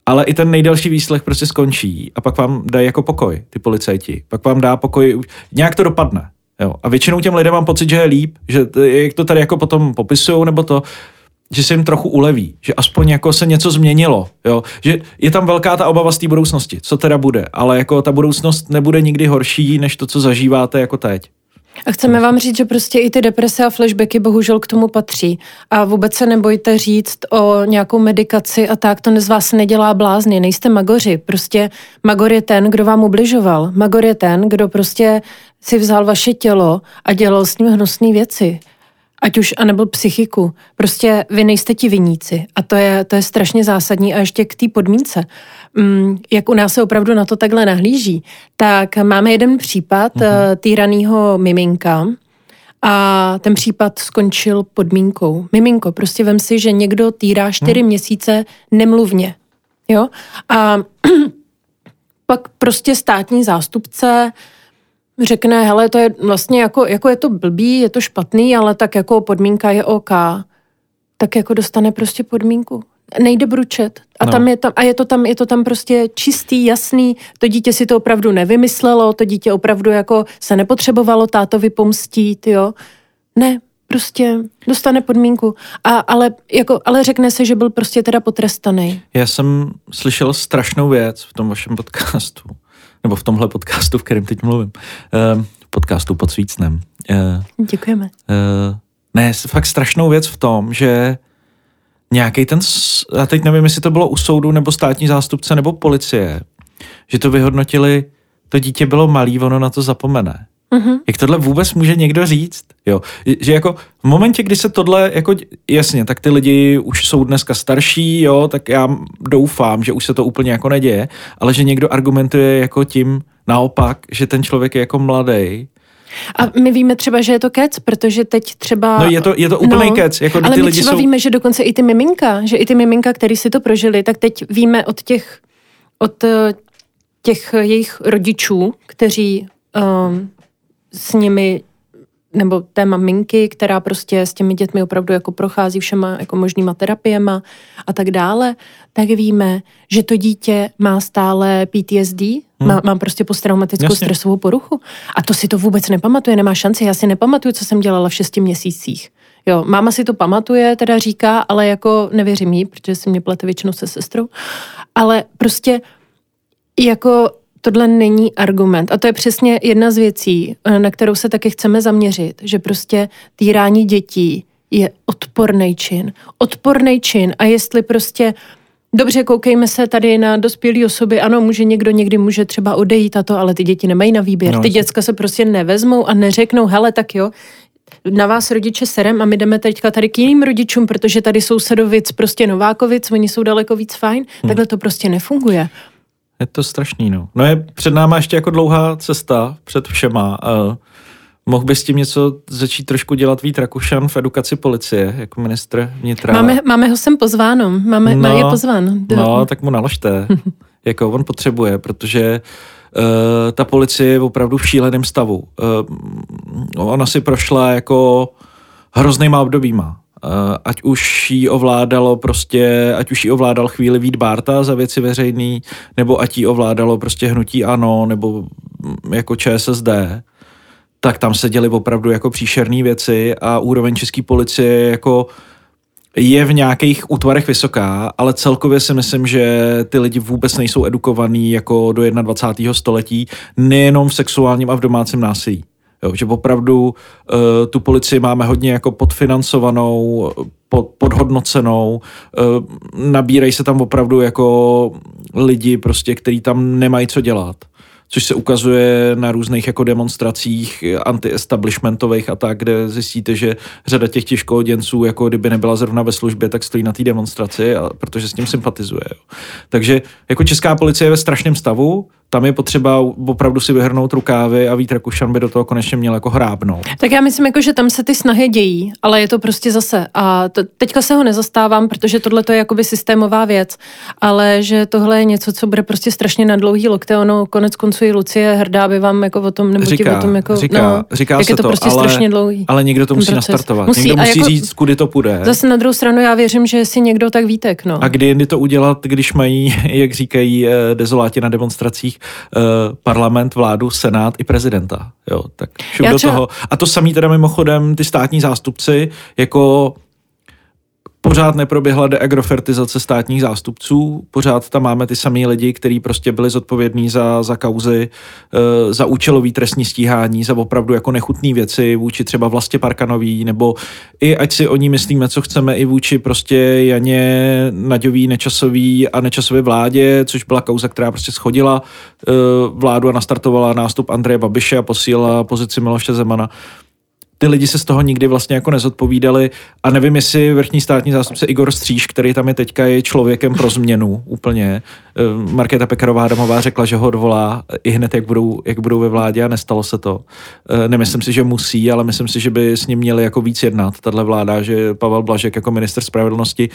Ale i ten nejdelší výslech prostě skončí a pak vám dají jako pokoj, ty policajti. Pak vám dá pokoj, nějak to dopadne. Jo. A většinou těm lidem mám pocit, že je líp, že jak to tady jako potom popisují, nebo to, že se jim trochu uleví, že aspoň jako se něco změnilo, jo? že je tam velká ta obava z té budoucnosti, co teda bude, ale jako ta budoucnost nebude nikdy horší, než to, co zažíváte jako teď. A chceme vám říct, že prostě i ty deprese a flashbacky bohužel k tomu patří. A vůbec se nebojte říct o nějakou medikaci a tak, to z vás nedělá blázny, nejste magoři. Prostě magor je ten, kdo vám ubližoval. Magor je ten, kdo prostě si vzal vaše tělo a dělal s ním hnusné věci ať už, anebo psychiku. Prostě vy nejste ti viníci a to je, to je strašně zásadní a ještě k té podmínce. Mm, jak u nás se opravdu na to takhle nahlíží, tak máme jeden případ uh-huh. týraného miminka, a ten případ skončil podmínkou. Miminko, prostě vem si, že někdo týrá čtyři hmm. měsíce nemluvně. Jo? A pak prostě státní zástupce řekne, hele, to je vlastně jako, jako je to blbý, je to špatný, ale tak jako podmínka je OK, tak jako dostane prostě podmínku. Nejde bručet. A, no. tam je tam, a je, to tam, je to tam prostě čistý, jasný. To dítě si to opravdu nevymyslelo, to dítě opravdu jako se nepotřebovalo tátovi pomstít, jo. Ne, prostě dostane podmínku. A, ale, jako, ale řekne se, že byl prostě teda potrestaný. Já jsem slyšel strašnou věc v tom vašem podcastu nebo v tomhle podcastu, v kterém teď mluvím, uh, podcastu pod Svícnem. Uh, Děkujeme. Uh, ne, fakt strašnou věc v tom, že nějaký ten, já teď nevím, jestli to bylo u soudu, nebo státní zástupce, nebo policie, že to vyhodnotili, to dítě bylo malý, ono na to zapomene. Mm-hmm. Jak tohle vůbec může někdo říct? Jo, že jako v momentě, kdy se tohle, jako jasně, tak ty lidi už jsou dneska starší, jo, tak já doufám, že už se to úplně jako neděje, ale že někdo argumentuje jako tím naopak, že ten člověk je jako mladý, a my víme třeba, že je to kec, protože teď třeba... No je to, je to úplný no, kec. Jako ale ty my lidi třeba jsou... víme, že dokonce i ty miminka, že i ty miminka, který si to prožili, tak teď víme od těch, od eh, těch jejich rodičů, kteří um, s nimi nebo té maminky, která prostě s těmi dětmi opravdu jako prochází všema jako možnýma terapiema a tak dále, tak víme, že to dítě má stále PTSD, hmm. má, má prostě posttraumatickou Jasně. stresovou poruchu. A to si to vůbec nepamatuje, nemá šanci. Já si nepamatuju, co jsem dělala v šesti měsících. Jo, máma si to pamatuje, teda říká, ale jako nevěřím jí, protože si mě plete většinou se sestrou. Ale prostě jako tohle není argument. A to je přesně jedna z věcí, eh, na kterou se taky chceme zaměřit, že prostě týrání dětí je odporný čin. Odporný čin. A jestli prostě Dobře, koukejme se tady na dospělé osoby. Ano, může někdo někdy může třeba odejít a to, ale ty děti nemají na výběr. No, ty děcka se prostě nevezmou a neřeknou, hele, tak jo, na vás rodiče serem a my jdeme teďka tady k jiným rodičům, protože tady sousedovic, prostě Novákovic, oni jsou daleko víc fajn. Hmm. Takhle to prostě nefunguje. Je to strašný, no. No je před náma ještě jako dlouhá cesta před všema. Uh, mohl bys tím něco začít trošku dělat Vít Rakušan v edukaci policie, jako ministr vnitra? Máme, máme ho sem pozváno, máme, no, je pozván. No, tak mu naložte, jako on potřebuje, protože uh, ta policie je opravdu v šíleném stavu. Uh, ona si prošla jako hroznýma obdobíma. Eh, ať už jí ovládalo prostě, ať už jí ovládal chvíli Vít Bárta za věci veřejný, nebo ať jí ovládalo prostě hnutí ANO, nebo mm, jako ČSSD, tak tam se děly opravdu jako příšerné věci a úroveň české policie jako je v nějakých útvarech vysoká, ale celkově si myslím, že ty lidi vůbec nejsou edukovaní jako do 21. století, nejenom v sexuálním a v domácím násilí. Jo, že opravdu uh, tu policii máme hodně jako podfinancovanou, pod, podhodnocenou, uh, nabírají se tam opravdu jako lidi prostě, kteří tam nemají co dělat což se ukazuje na různých jako demonstracích anti-establishmentových a tak, kde zjistíte, že řada těch těžkoděnců, jako kdyby nebyla zrovna ve službě, tak stojí na té demonstraci, a, protože s tím sympatizuje. Jo. Takže jako česká policie je ve strašném stavu, tam je potřeba opravdu si vyhrnout rukávy a Vít Rakušan by do toho konečně měl jako hrábnout. Tak já myslím, jako, že tam se ty snahy dějí, ale je to prostě zase. A to, teďka se ho nezastávám, protože tohle to je jakoby systémová věc, ale že tohle je něco, co bude prostě strašně na dlouhý lokte. Ono konec konců i Lucie Hrdá by vám jako o tom, nebo říká, o tom jako, říká, no, říká jak se je to, to prostě ale, strašně dlouhý. Ale někdo to musí proces. nastartovat. Musí, někdo musí jako- říct, kudy to půjde. Zase na druhou stranu já věřím, že si někdo tak vítek, no. A kdy jindy to udělat, když mají, jak říkají eh, dezoláti na demonstracích, eh, parlament, vládu, senát i prezidenta. Jo, tak šup do třeba- toho. A to samý teda mimochodem ty státní zástupci, jako pořád neproběhla deagrofertizace státních zástupců, pořád tam máme ty samý lidi, kteří prostě byli zodpovědní za, za kauzy, eh, za účelový trestní stíhání, za opravdu jako nechutné věci vůči třeba vlastně Parkanový, nebo i ať si o ní myslíme, co chceme, i vůči prostě Janě Naďový, Nečasový a Nečasové vládě, což byla kauza, která prostě schodila eh, vládu a nastartovala nástup Andreje Babiše a posílala pozici Miloše Zemana ty lidi se z toho nikdy vlastně jako nezodpovídali a nevím, jestli vrchní státní zástupce Igor Stříž, který tam je teďka, je člověkem pro změnu úplně. Eh, Markéta Pekarová Adamová řekla, že ho odvolá i hned, jak budou, jak budou ve vládě a nestalo se to. Eh, Nemyslím si, že musí, ale myslím si, že by s ním měli jako víc jednat, tahle vláda, že Pavel Blažek jako minister spravedlnosti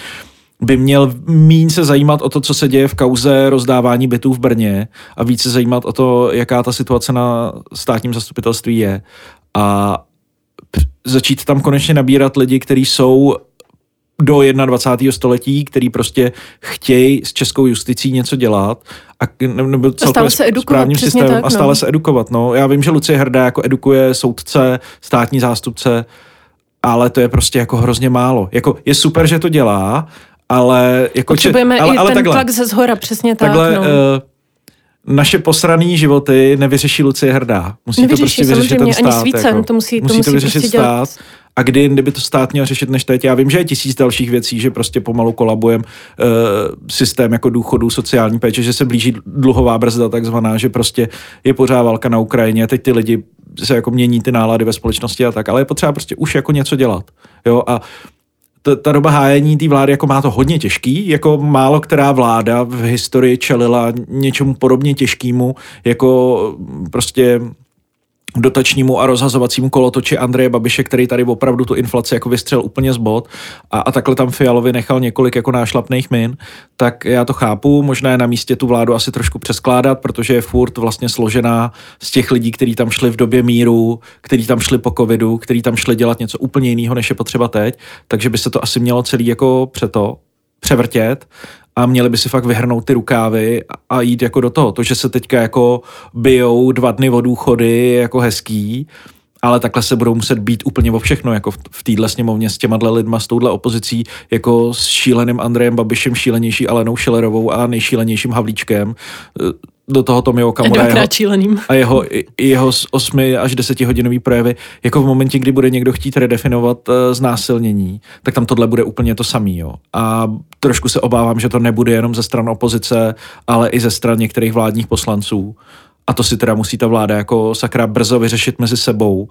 by měl míň se zajímat o to, co se děje v kauze rozdávání bytů v Brně a víc se zajímat o to, jaká ta situace na státním zastupitelství je. A začít tam konečně nabírat lidi, kteří jsou do 21. století, který prostě chtějí s českou justicí něco dělat a nebo celkově se edukovat, správním systémem tak, a stále no. se edukovat. No. Já vím, že Lucie Hrdá jako edukuje soudce, státní zástupce, ale to je prostě jako hrozně málo. Jako je super, že to dělá, ale jako Potřebujeme če- ale, i ale ten takhle, tlak ze zhora, přesně tak. takhle no. uh, naše posraný životy nevyřeší Lucie Hrdá. Musí Nevyřeší, to prostě vyřešit ten stát. ani svícen, jako. to musí- to musí musí to vyřešit prostě dělat. stát. A kdy jindy by to stát měl řešit než teď? Já vím, že je tisíc dalších věcí, že prostě pomalu kolabujem uh, systém jako důchodů, sociální péče, že se blíží dluhová brzda takzvaná, že prostě je pořád válka na Ukrajině, teď ty lidi se jako mění ty nálady ve společnosti a tak, ale je potřeba prostě už jako něco dělat. Jo, a ta, ta doba hájení té vlády jako má to hodně těžký, jako málo která vláda v historii čelila něčemu podobně těžkému, jako prostě dotačnímu a rozhazovacímu kolotoči Andreje Babiše, který tady opravdu tu inflaci jako vystřel úplně z bod a, a takhle tam Fialovi nechal několik jako nášlapných min, tak já to chápu, možná je na místě tu vládu asi trošku přeskládat, protože je furt vlastně složená z těch lidí, kteří tam šli v době míru, kteří tam šli po covidu, kteří tam šli dělat něco úplně jiného, než je potřeba teď, takže by se to asi mělo celý jako přeto převrtět a měli by si fakt vyhrnout ty rukávy a- jít jako do toho. To, že se teďka jako bijou dva dny od důchody, je jako hezký, ale takhle se budou muset být úplně o všechno, jako v, téhle sněmovně s těma lidma, s touhle opozicí, jako s šíleným Andrejem Babišem, šílenější Alenou Šilerovou a nejšílenějším Havlíčkem. Do toho Tomio Okamura jeho, šíleným. a jeho, jeho z 8 až 10 hodinový projevy, jako v momentě, kdy bude někdo chtít redefinovat uh, znásilnění, tak tam tohle bude úplně to samý. Jo. A trošku se obávám, že to nebude jenom ze stran opozice, ale i ze stran některých vládních poslanců. A to si teda musí ta vláda jako sakra brzo vyřešit mezi sebou.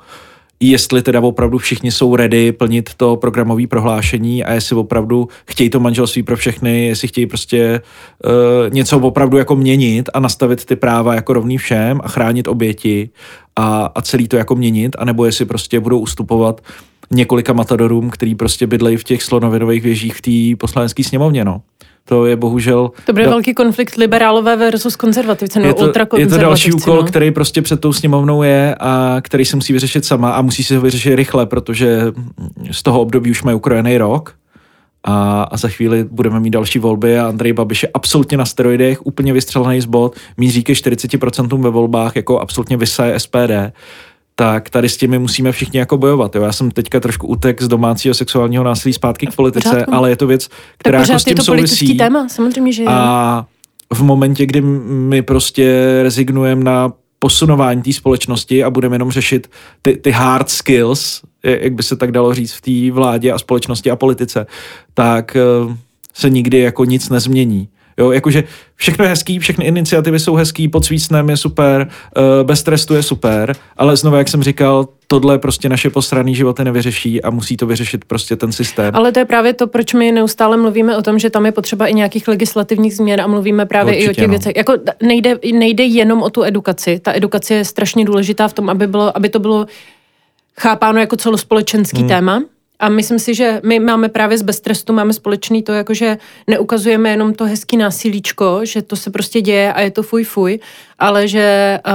Jestli teda opravdu všichni jsou ready plnit to programové prohlášení a jestli opravdu chtějí to manželství pro všechny, jestli chtějí prostě uh, něco opravdu jako měnit a nastavit ty práva jako rovný všem a chránit oběti a, a celý to jako měnit, anebo jestli prostě budou ustupovat několika matadorům, který prostě bydlejí v těch slonovinových věžích v té poslanecké sněmovně, no. To je bohužel... To bude da- velký konflikt liberálové versus konzervativce, je nebo to, je to další úkol, no. který prostě před tou sněmovnou je a který se musí vyřešit sama a musí si ho vyřešit rychle, protože z toho období už mají ukrojený rok a, a za chvíli budeme mít další volby a Andrej Babiš je absolutně na steroidech, úplně vystřelený z bod, míří ke 40% ve volbách, jako absolutně vysaje SPD tak tady s těmi musíme všichni jako bojovat. Jo. Já jsem teďka trošku utek z domácího sexuálního násilí zpátky k politice, pořádku. ale je to věc, která jako s tím je to politický souvisí. téma, samozřejmě, že jo. A v momentě, kdy my prostě rezignujeme na posunování té společnosti a budeme jenom řešit ty, ty hard skills, je- jak by se tak dalo říct v té vládě a společnosti a politice, tak eh, se nikdy jako nic nezmění. Jo, jakože všechno je hezký, všechny iniciativy jsou hezký, pod svícnem je super, eh, bez trestu je super, ale znovu, jak jsem říkal, tohle prostě naše posraný životy nevyřeší a musí to vyřešit prostě ten systém. Ale to je právě to, proč my neustále mluvíme o tom, že tam je potřeba i nějakých legislativních změn a mluvíme právě Určitě, i o těch no. věcech. Jako nejde, nejde jenom o tu edukaci. Ta edukace je strašně důležitá v tom, aby, bylo, aby to bylo chápáno jako celospolečenský hmm. téma. A myslím si, že my máme právě z beztrestu, máme společný to, jako že neukazujeme jenom to hezký násilíčko, že to se prostě děje a je to fuj fuj, ale že uh,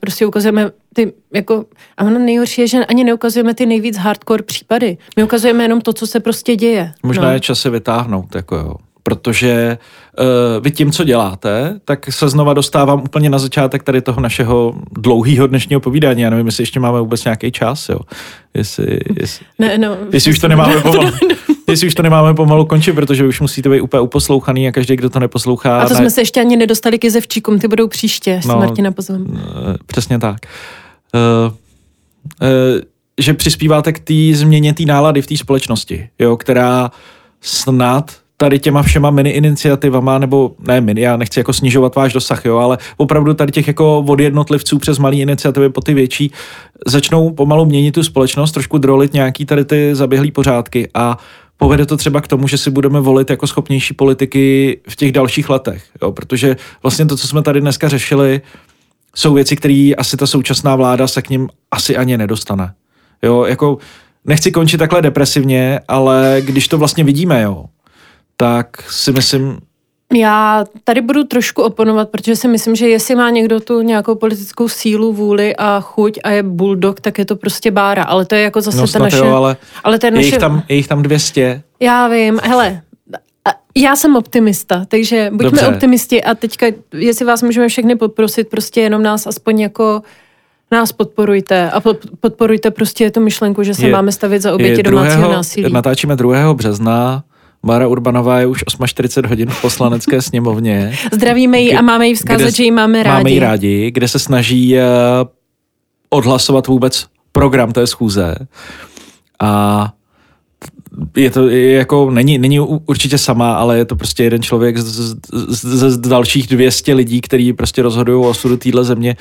prostě ukazujeme ty, jako, a ono nejhorší je, že ani neukazujeme ty nejvíc hardcore případy. My ukazujeme jenom to, co se prostě děje. Možná no. je čas se vytáhnout, jako jo protože uh, vy tím, co děláte, tak se znova dostávám úplně na začátek tady toho našeho dlouhého dnešního povídání. Já nevím, jestli ještě máme vůbec nějaký čas, jo. Jestli, jestli, ne, no, jestli už to nemáme pomalu. jestli už to nemáme pomalu končit, protože už musíte být úplně uposlouchaný a každý, kdo to neposlouchá. A to ne... jsme se ještě ani nedostali k jezevčíkům, ty budou příště, no, Martina pozvem. Uh, přesně tak. Uh, uh, že přispíváte k té změně té nálady v té společnosti, jo, která snad tady těma všema mini iniciativama, nebo ne mini, já nechci jako snižovat váš dosah, jo, ale opravdu tady těch jako od jednotlivců přes malé iniciativy po ty větší začnou pomalu měnit tu společnost, trošku drolit nějaký tady ty zaběhlý pořádky a povede to třeba k tomu, že si budeme volit jako schopnější politiky v těch dalších letech, jo, protože vlastně to, co jsme tady dneska řešili, jsou věci, které asi ta současná vláda se k ním asi ani nedostane. Jo, jako nechci končit takhle depresivně, ale když to vlastně vidíme, jo, tak si myslím, já tady budu trošku oponovat, protože si myslím, že jestli má někdo tu nějakou politickou sílu, vůli a chuť a je bulldog, tak je to prostě bára. Ale to je jako zase no, ta naše... Jo, ale, ale to je, naše... je, jich tam, je jich tam 200. Já vím, hele, já jsem optimista, takže buďme Dobře. optimisti a teďka, jestli vás můžeme všechny poprosit, prostě jenom nás aspoň jako nás podporujte a podporujte prostě tu myšlenku, že se je, máme stavit za oběti domácího násilí. Natáčíme 2. března, Bára Urbanová je už 48 hodin v poslanecké sněmovně. Zdravíme ji a máme ji vzkázat, že ji máme rádi. Máme ji rádi, kde se snaží eh, odhlasovat vůbec program té schůze. A je to je jako, není, není určitě sama, ale je to prostě jeden člověk z, z, z, z dalších 200 lidí, kteří prostě rozhodují o osudu téhle země,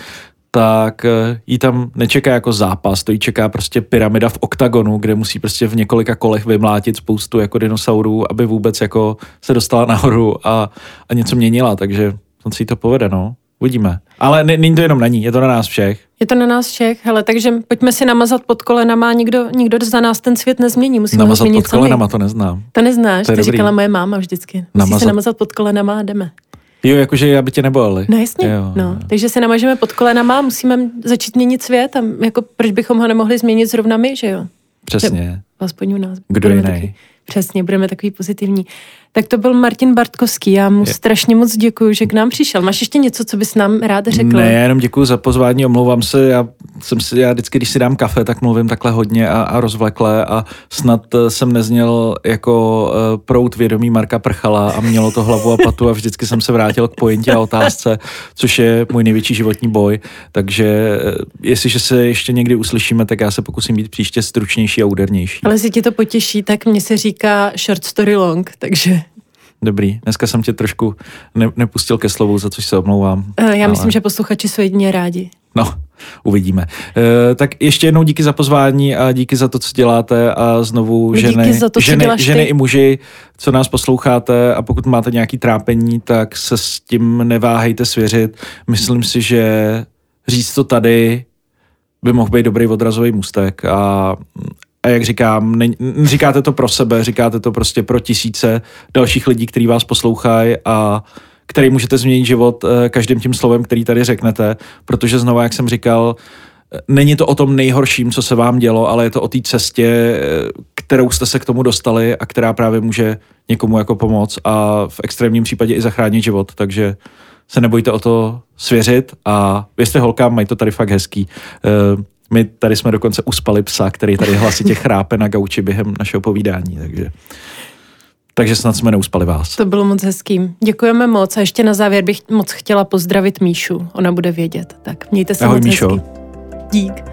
tak eh, jí tam nečeká jako zápas, to jí čeká prostě pyramida v oktagonu, kde musí prostě v několika kolech vymlátit spoustu jako dinosaurů, aby vůbec jako se dostala nahoru a, a něco měnila, takže on si to povede, no. Uvidíme. Ale není to jenom na ní, je to na nás všech. Je to na nás všech, hele, takže pojďme si namazat pod kolenama, nikdo, nikdo za nás ten svět nezmění, musíme namazat ho změnit pod kolenama, to neznám. To neznáš, to, to říkala moje máma vždycky. Namazat. si namazat pod kolenama a jdeme. Jo, jakože aby tě neboleli. No jasně, jo, no. Takže se namažeme pod kolenama, musíme začít měnit svět a jako proč bychom ho nemohli změnit zrovna my, že jo? Přesně. Aspoň u nás. Kdo jiný? Přesně, budeme takový pozitivní. Tak to byl Martin Bartkovský. Já mu je. strašně moc děkuji, že k nám přišel. Máš ještě něco, co bys nám rád řekl? Ne, jenom děkuji za pozvání, omlouvám se. Já jsem si, já vždycky, když si dám kafe, tak mluvím takhle hodně a, a rozvlekle a snad eh, jsem nezněl jako uh, prout vědomí Marka Prchala a mělo to hlavu a patu a vždycky jsem se vrátil k pointě a otázce, což je můj největší životní boj. Takže uh, jestliže se ještě někdy uslyšíme, tak já se pokusím být příště stručnější a údernější. Ale si ti to potěší, tak mě se říká short story long, takže Dobrý, dneska jsem tě trošku ne, nepustil ke slovu, za což se omlouvám. Eh, já ale... myslím, že posluchači jsou jedině rádi. No, uvidíme. E, tak ještě jednou díky za pozvání a díky za to, co děláte a znovu no, ženy, za to, ženy, ženy i muži, co nás posloucháte a pokud máte nějaký trápení, tak se s tím neváhejte svěřit. Myslím si, že říct to tady by mohl být dobrý odrazový můstek a a jak říkám, ne, říkáte to pro sebe, říkáte to prostě pro tisíce dalších lidí, kteří vás poslouchají a který můžete změnit život eh, každým tím slovem, který tady řeknete, protože znovu, jak jsem říkal, eh, není to o tom nejhorším, co se vám dělo, ale je to o té cestě, eh, kterou jste se k tomu dostali a která právě může někomu jako pomoct a v extrémním případě i zachránit život, takže se nebojte o to svěřit a věřte holkám, mají to tady fakt hezký. My tady jsme dokonce uspali psa, který tady hlasitě chrápe na gauči během našeho povídání, takže... Takže snad jsme neuspali vás. To bylo moc hezký. Děkujeme moc a ještě na závěr bych moc chtěla pozdravit Míšu. Ona bude vědět. Tak mějte se Ahoj, moc Míšo. hezky. Dík.